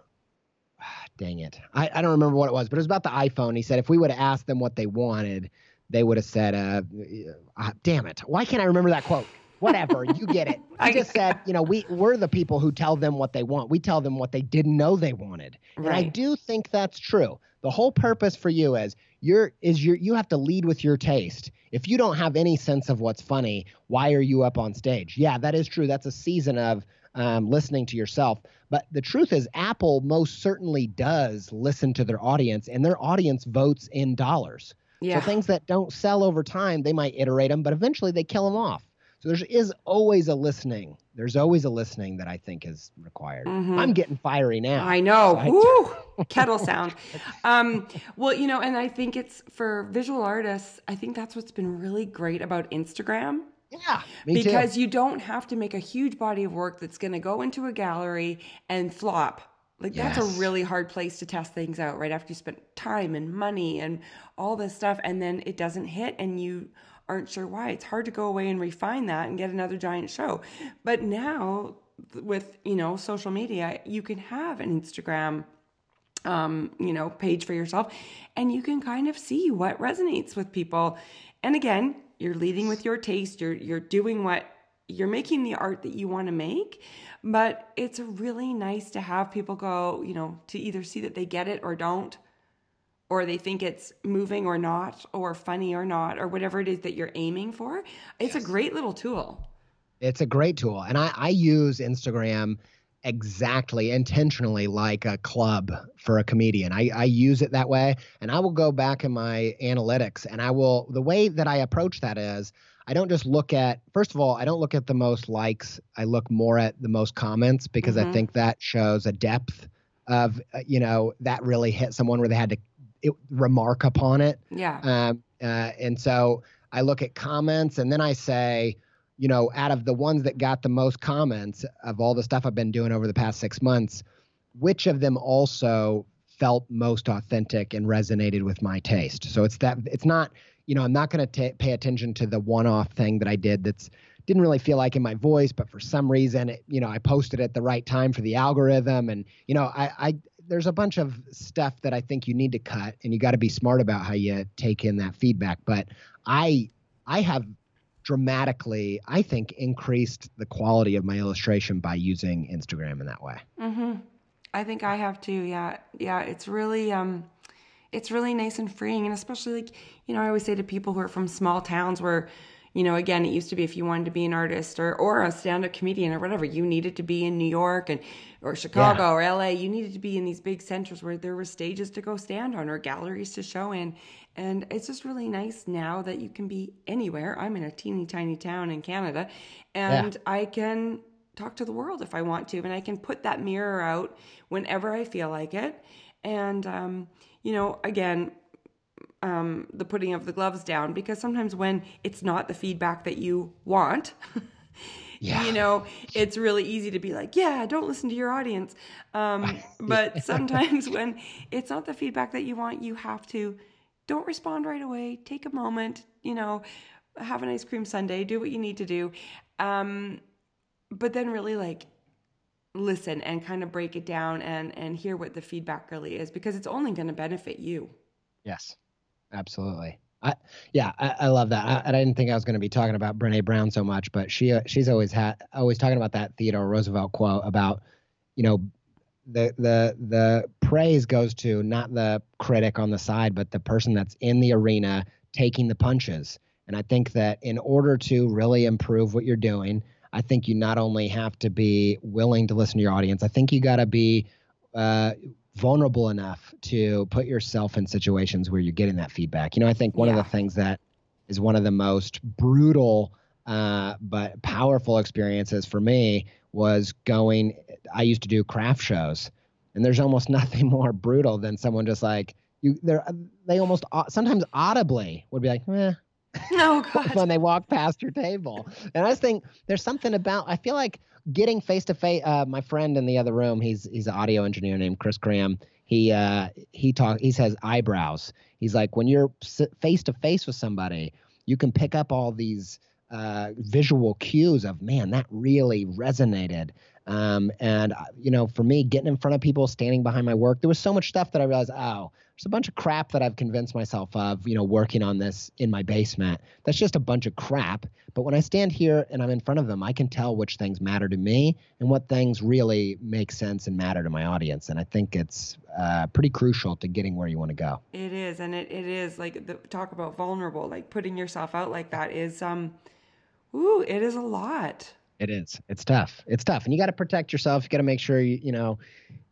Speaker 2: dang it I, I don't remember what it was but it was about the iphone he said if we would have asked them what they wanted they would have said uh, uh, damn it why can't i remember that quote whatever you get it i just said you know we we're the people who tell them what they want we tell them what they didn't know they wanted right. and i do think that's true the whole purpose for you is you're is your you have to lead with your taste. If you don't have any sense of what's funny, why are you up on stage? Yeah, that is true. That's a season of um, listening to yourself. But the truth is, Apple most certainly does listen to their audience, and their audience votes in dollars. Yeah. So things that don't sell over time, they might iterate them, but eventually they kill them off. So there is always a listening. There's always a listening that I think is required. Mm-hmm. I'm getting fiery now.
Speaker 1: I know. So I... kettle sound. Um, well, you know, and I think it's for visual artists. I think that's what's been really great about Instagram.
Speaker 2: Yeah,
Speaker 1: because
Speaker 2: too.
Speaker 1: you don't have to make a huge body of work that's going to go into a gallery and flop. Like yes. that's a really hard place to test things out right after you spent time and money and all this stuff and then it doesn't hit and you aren't sure why. It's hard to go away and refine that and get another giant show. But now with, you know, social media, you can have an Instagram um, you know, page for yourself and you can kind of see what resonates with people. And again, you're leading with your taste, you're you're doing what you're making the art that you want to make, but it's really nice to have people go, you know, to either see that they get it or don't or they think it's moving or not, or funny or not, or whatever it is that you're aiming for. It's yes. a great little tool.
Speaker 2: It's a great tool. And I, I use Instagram exactly intentionally like a club for a comedian. I, I use it that way. And I will go back in my analytics and I will, the way that I approach that is, I don't just look at, first of all, I don't look at the most likes. I look more at the most comments because mm-hmm. I think that shows a depth of, uh, you know, that really hit someone where they had to it, remark upon it.
Speaker 1: Yeah.
Speaker 2: Um, uh, and so I look at comments and then I say, you know, out of the ones that got the most comments of all the stuff I've been doing over the past six months, which of them also felt most authentic and resonated with my taste? So it's that it's not, you know, I'm not going to pay attention to the one-off thing that I did that's didn't really feel like in my voice, but for some reason, it, you know, I posted at the right time for the algorithm, and you know, I, I there's a bunch of stuff that I think you need to cut, and you got to be smart about how you take in that feedback. But I I have dramatically, I think, increased the quality of my illustration by using Instagram in that way.
Speaker 1: Mm-hmm. I think I have too. Yeah, yeah. It's really um, it's really nice and freeing, and especially like you know, I always say to people who are from small towns where you know, again, it used to be if you wanted to be an artist or, or a stand up comedian or whatever, you needed to be in New York and or Chicago yeah. or LA. You needed to be in these big centers where there were stages to go stand on or galleries to show in. And it's just really nice now that you can be anywhere. I'm in a teeny tiny town in Canada and yeah. I can talk to the world if I want to. And I can put that mirror out whenever I feel like it. And, um, you know, again, um, the putting of the gloves down because sometimes when it's not the feedback that you want, yeah. you know, it's really easy to be like, yeah, don't listen to your audience. Um, but sometimes when it's not the feedback that you want, you have to don't respond right away. Take a moment, you know, have an ice cream sundae, do what you need to do. Um, but then really like listen and kind of break it down and and hear what the feedback really is because it's only going to benefit you.
Speaker 2: Yes absolutely. I, yeah, I, I love that. I, I, didn't think I was going to be talking about Brene Brown so much, but she uh, she's always had always talking about that Theodore Roosevelt quote about, you know, the the the praise goes to not the critic on the side, but the person that's in the arena taking the punches. And I think that in order to really improve what you're doing, I think you not only have to be willing to listen to your audience. I think you got to be uh, vulnerable enough to put yourself in situations where you're getting that feedback. You know, I think one yeah. of the things that is one of the most brutal uh, but powerful experiences for me was going. I used to do craft shows, and there's almost nothing more brutal than someone just like you. They're they almost sometimes audibly would be like, eh.
Speaker 1: No, God.
Speaker 2: when they walk past your table, and I just think there's something about. I feel like getting face to face. My friend in the other room, he's he's an audio engineer named Chris Graham. He uh, he talk he says eyebrows. He's like when you're face to face with somebody, you can pick up all these uh, visual cues of man that really resonated. Um, and uh, you know, for me, getting in front of people, standing behind my work, there was so much stuff that I realized, oh, there's a bunch of crap that I've convinced myself of, you know, working on this in my basement. That's just a bunch of crap. But when I stand here and I'm in front of them, I can tell which things matter to me and what things really make sense and matter to my audience. And I think it's uh, pretty crucial to getting where you want to go.
Speaker 1: It is, and it, it is like the, talk about vulnerable, like putting yourself out like that is, um, ooh, it is a lot.
Speaker 2: It is. It's tough. It's tough, and you got to protect yourself. You got to make sure you, you know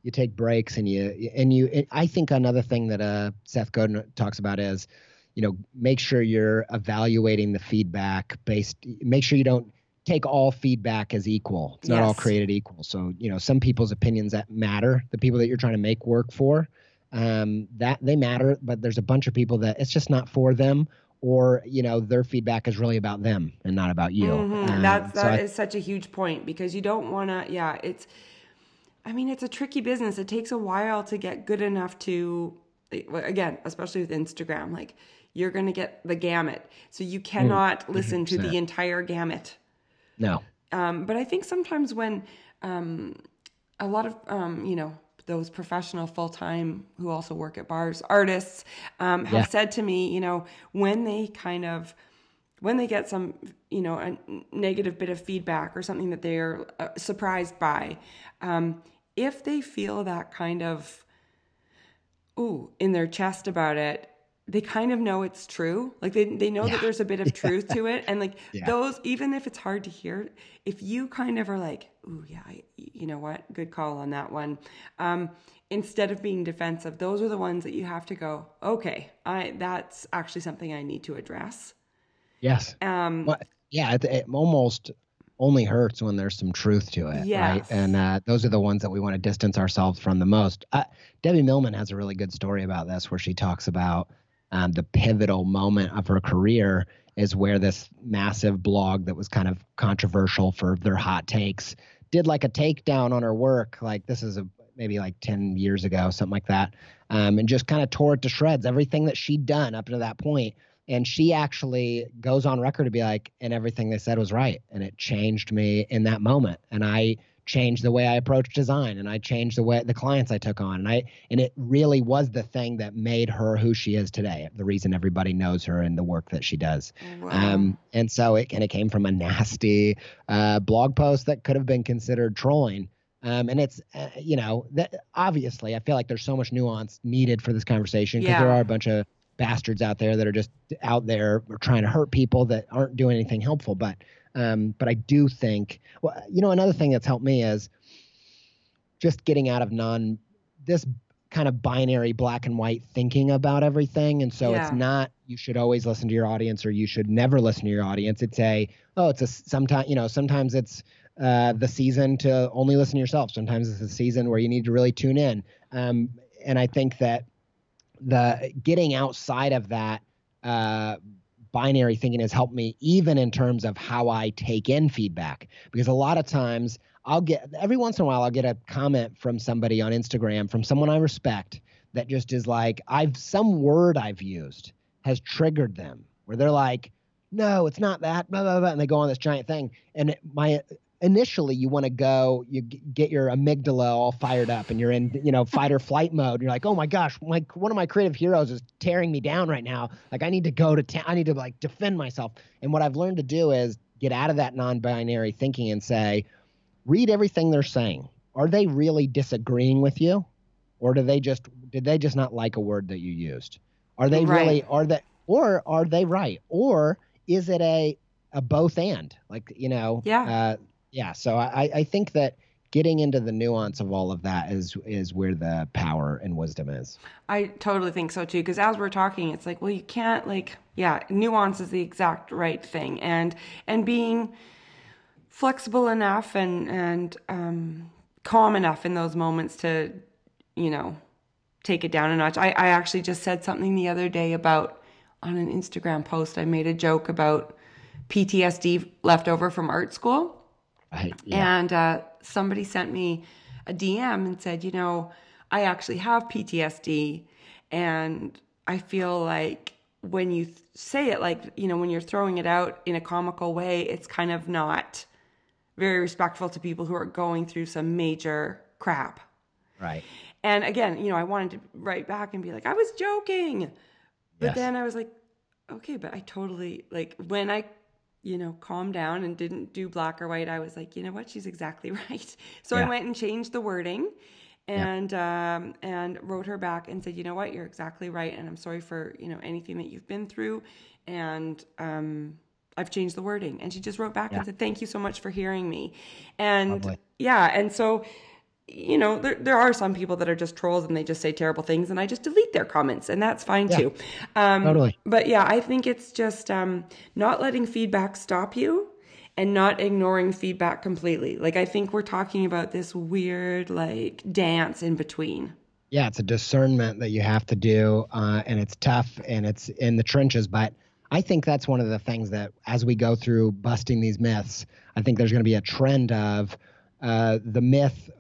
Speaker 2: you take breaks and you and you i think another thing that uh, seth godin talks about is you know make sure you're evaluating the feedback based make sure you don't take all feedback as equal it's not yes. all created equal so you know some people's opinions that matter the people that you're trying to make work for um, that they matter but there's a bunch of people that it's just not for them or you know their feedback is really about them and not about you
Speaker 1: mm-hmm. um, that's that so is such a huge point because you don't want to yeah it's I mean, it's a tricky business. It takes a while to get good enough to, again, especially with Instagram, like you're going to get the gamut. So you cannot mm, listen to the entire gamut.
Speaker 2: No.
Speaker 1: Um, but I think sometimes when um, a lot of, um, you know, those professional full time who also work at bars, artists, um, have yeah. said to me, you know, when they kind of, when they get some, you know, a negative bit of feedback or something that they're uh, surprised by, um, if they feel that kind of ooh in their chest about it they kind of know it's true. Like they, they know yeah. that there's a bit of truth to it. And like yeah. those even if it's hard to hear if you kind of are like ooh yeah I, you know what? Good call on that one. Um, instead of being defensive those are the ones that you have to go okay i that's actually something i need to address.
Speaker 2: Yes. Um well, yeah it, it almost only hurts when there's some truth to it, yes. right? And uh, those are the ones that we want to distance ourselves from the most. Uh, Debbie Millman has a really good story about this, where she talks about um, the pivotal moment of her career is where this massive blog that was kind of controversial for their hot takes did like a takedown on her work. Like this is a maybe like 10 years ago, something like that, um, and just kind of tore it to shreds. Everything that she'd done up to that point and she actually goes on record to be like and everything they said was right and it changed me in that moment and i changed the way i approached design and i changed the way the clients i took on and i and it really was the thing that made her who she is today the reason everybody knows her and the work that she does wow. um, and so it and it came from a nasty uh, blog post that could have been considered trolling um, and it's uh, you know that obviously I feel like there's so much nuance needed for this conversation because yeah. there are a bunch of bastards out there that are just out there trying to hurt people that aren't doing anything helpful. But um, but I do think, well, you know, another thing that's helped me is just getting out of non this kind of binary black and white thinking about everything. And so yeah. it's not you should always listen to your audience or you should never listen to your audience. It's a oh, it's a sometimes you know sometimes it's uh, the season to only listen to yourself. Sometimes it's a season where you need to really tune in. Um, and I think that the getting outside of that uh, binary thinking has helped me even in terms of how I take in feedback. Because a lot of times I'll get every once in a while I'll get a comment from somebody on Instagram from someone I respect that just is like I've some word I've used has triggered them where they're like no it's not that blah, blah, blah, and they go on this giant thing. And my initially you want to go you get your amygdala all fired up and you're in you know fight or flight mode. You're like oh my gosh my one of my creative heroes is tearing me down right now. Like i need to go to ta- i need to like defend myself. And what i've learned to do is get out of that non-binary thinking and say read everything they're saying. Are they really disagreeing with you? Or do they just did they just not like a word that you used? Are they right. really are they or are they right? Or is it a a both and? Like you know
Speaker 1: yeah.
Speaker 2: uh, yeah, so I, I think that getting into the nuance of all of that is is where the power and wisdom is.
Speaker 1: I totally think so too. Because as we're talking, it's like, well, you can't like, yeah, nuance is the exact right thing, and and being flexible enough and and um, calm enough in those moments to, you know, take it down a notch. I I actually just said something the other day about on an Instagram post. I made a joke about PTSD left over from art school.
Speaker 2: I, yeah.
Speaker 1: And uh, somebody sent me a DM and said, you know, I actually have PTSD. And I feel like when you th- say it, like, you know, when you're throwing it out in a comical way, it's kind of not very respectful to people who are going through some major crap.
Speaker 2: Right.
Speaker 1: And again, you know, I wanted to write back and be like, I was joking. But
Speaker 2: Yes.
Speaker 1: then I was like, okay, but I totally, like, when I you know, calmed down and didn't do black or white, I was like, you know what, she's exactly right. So
Speaker 2: Yeah.
Speaker 1: I went and changed the wording and um, and wrote her back and said, you know what, you're exactly right, and I'm sorry for you know anything that you've been through, and um, I've changed the wording. And she just wrote back
Speaker 2: Yeah.
Speaker 1: and said, thank you so much for hearing me, and
Speaker 2: Lovely.
Speaker 1: yeah, and so. You know, there, there are some people that are just trolls and they just say terrible things, and I just delete their comments, and that's fine
Speaker 2: Yeah.
Speaker 1: too. Um,
Speaker 2: Totally.
Speaker 1: but yeah, I think it's just um, not letting feedback stop you and not ignoring feedback completely. Like, I think we're talking about this weird, like, dance in between.
Speaker 2: yeah, it's a discernment that you have to do, uh, and it's tough and it's in the trenches. But I think that's one of the things that, as we go through busting these myths, I think there's going to be a trend of uh, the myth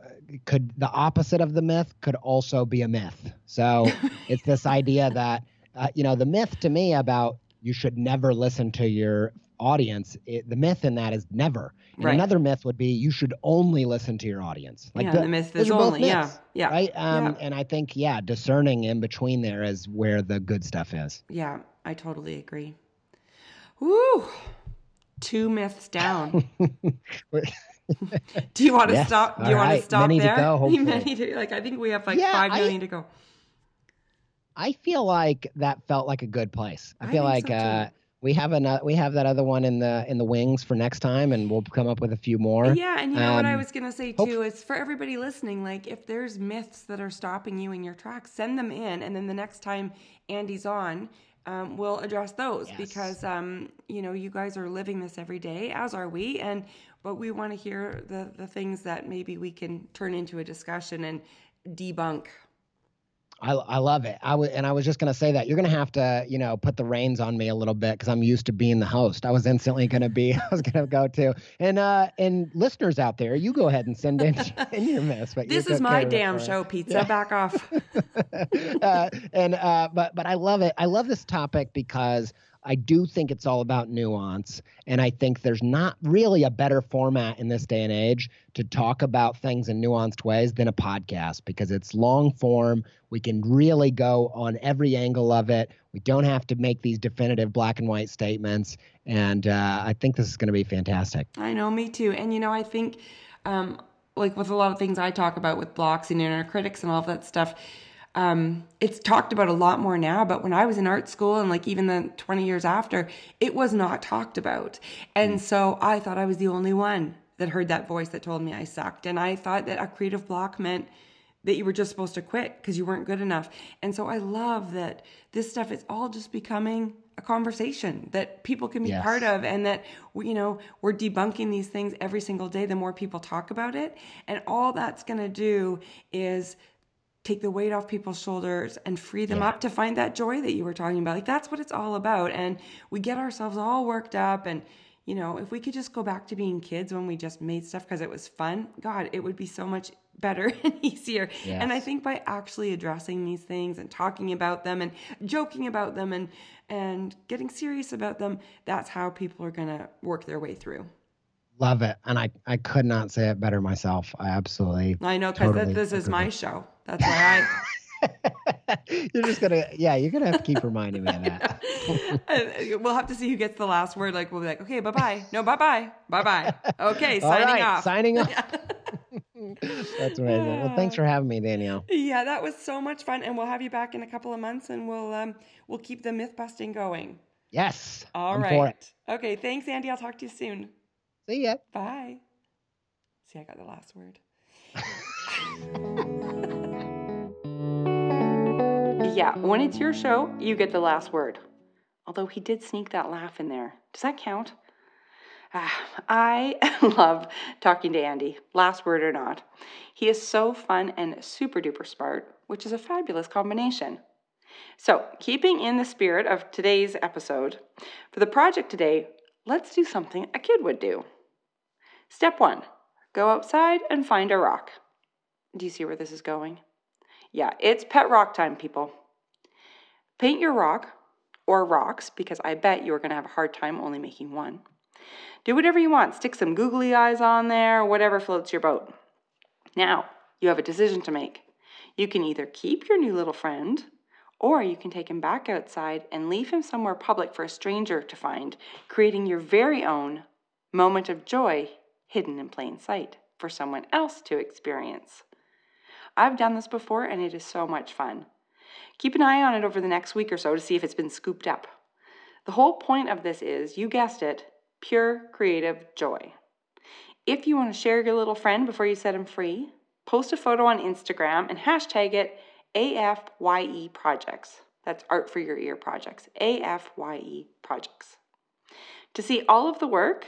Speaker 2: could the opposite of the myth could also be a myth. So it's this idea that uh, you know the myth to me about you should never listen to your audience. It, the myth in that is never.
Speaker 1: Right.
Speaker 2: another myth would be you should only listen to your audience.
Speaker 1: Yeah, the myth
Speaker 2: those
Speaker 1: is only- yeah,
Speaker 2: myths,
Speaker 1: yeah,
Speaker 2: right. Um,
Speaker 1: yeah.
Speaker 2: And I think yeah, discerning in between there is where the good stuff is.
Speaker 1: Yeah, I totally agree. Woo! Two myths down. Do you want to
Speaker 2: Yes.
Speaker 1: stop? Do
Speaker 2: All
Speaker 1: you want
Speaker 2: right.
Speaker 1: to stop
Speaker 2: Many to
Speaker 1: there?
Speaker 2: go, hopefully.
Speaker 1: Many to, like I think we have like
Speaker 2: Yeah,
Speaker 1: five
Speaker 2: I-
Speaker 1: to go.
Speaker 2: I feel like that felt like a good place. I
Speaker 1: I
Speaker 2: feel like
Speaker 1: so,
Speaker 2: uh, we have another we have that other one in the in the wings for next time, and we'll come up with a few more.
Speaker 1: Yeah, and you know what I
Speaker 2: Um,
Speaker 1: was gonna say
Speaker 2: hope-
Speaker 1: too is for everybody listening, like if there's myths that are stopping you in your tracks, send them in, and then the next time Andy's on, um, we'll address those
Speaker 2: Yes.
Speaker 1: because um, you know you guys are living this every day, as are we, and but we want to hear the the things that maybe we can turn into a discussion and debunk.
Speaker 2: I, I love it. I was, and I was just going to say that you're going to have to, you know, put the reins on me a little bit because I'm used to being the host. I was instantly going to be, I was going to go to, and uh, and listeners out there, you go ahead and send in, in your mess. But
Speaker 1: This is my
Speaker 2: care of it
Speaker 1: damn show, pizza. Back off.
Speaker 2: uh, and uh, but but I love it. I love this topic because I do think it's all about nuance, and I think there's not really a better format in this day and age to talk about things in nuanced ways than a podcast because it's long form. We can really go on every angle of it. We don't have to make these definitive black and white statements, and uh, I think this is going to be fantastic.
Speaker 1: I know, me too. And you know, I think, um, like with a lot of things I talk about with blocks and inner critics and all of that stuff, um, it's talked about a lot more now. But when I was in art school and like even the 20 years after, it was not talked about. And so I thought I was the only one that heard that voice that told me I sucked. And I thought that a creative block meant that you were just supposed to quit because you weren't good enough. And so I love that this stuff is all just becoming a conversation that people can be
Speaker 2: Yes.
Speaker 1: part of and that we- you know we're debunking these things every single day the more people talk about it and all that's going to do is take the weight off people's shoulders and free them
Speaker 2: Yeah.
Speaker 1: up to find that joy that you were talking about like that's what it's all about and we get ourselves all worked up and you know if we could just go back to being kids when we just made stuff because it was fun god it would be so much better and easier and i think by actually addressing these things and talking about them and joking about them and and getting serious about them that's how people are going to work their way through
Speaker 2: Love it, and I I could not say it better myself. I absolutely.
Speaker 1: i know because
Speaker 2: Totally
Speaker 1: this is
Speaker 2: agree.
Speaker 1: my show that's why i
Speaker 2: you're just gonna yeah you're gonna have to keep reminding me of that
Speaker 1: we'll have to see who gets the last word. Like we'll be like, okay, bye bye. No, bye bye. Bye bye. Okay, signing
Speaker 2: right,
Speaker 1: off.
Speaker 2: signing off that's amazing well thanks for having me danielle
Speaker 1: yeah, that was so much fun, and we'll have you back in a couple of months, and we'll um we'll keep the myth busting going.
Speaker 2: yes
Speaker 1: All
Speaker 2: I'm
Speaker 1: right. Okay, thanks, Andy. I'll talk to you soon.
Speaker 2: see ya
Speaker 1: Bye. See, I got the last word. Yeah, when it's your show, you get the last word. Although he did sneak that laugh in there. Does that count? Ah, I love talking to Andy, last word or not. He is so fun and super duper smart, which is a fabulous combination. So, keeping in the spirit of today's episode, for the project today, let's do something a kid would do. Step one go outside and find a rock. Do you see where this is going? Yeah, it's pet rock time, people. Paint your rock or rocks because I bet you're going to have a hard time only making one. Do whatever you want. Stick some googly eyes on there, whatever floats your boat. Now, you have a decision to make. You can either keep your new little friend, or you can take him back outside and leave him somewhere public for a stranger to find, creating your very own moment of joy hidden in plain sight for someone else to experience. I've done this before and it is so much fun. Keep an eye on it over the next week or so to see if it's been scooped up. The whole point of this is, you guessed it, pure creative joy. If you want to share your little friend before you set him free, post a photo on Instagram and hashtag it AFYE Projects. That's Art for Your Ear Projects. AFYE Projects. To see all of the work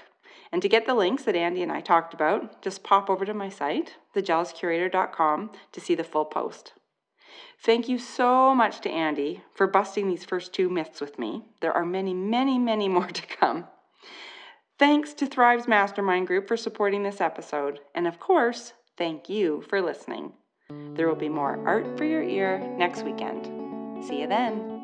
Speaker 1: and to get the links that Andy and I talked about, just pop over to my site, thejealouscurator.com, to see the full post. Thank you so much to Andy for busting these first two myths with me. There are many, many, many more to come. Thanks to Thrive's Mastermind Group for supporting this episode. And of course, thank you for listening. There will be more art for your ear next weekend. See you then.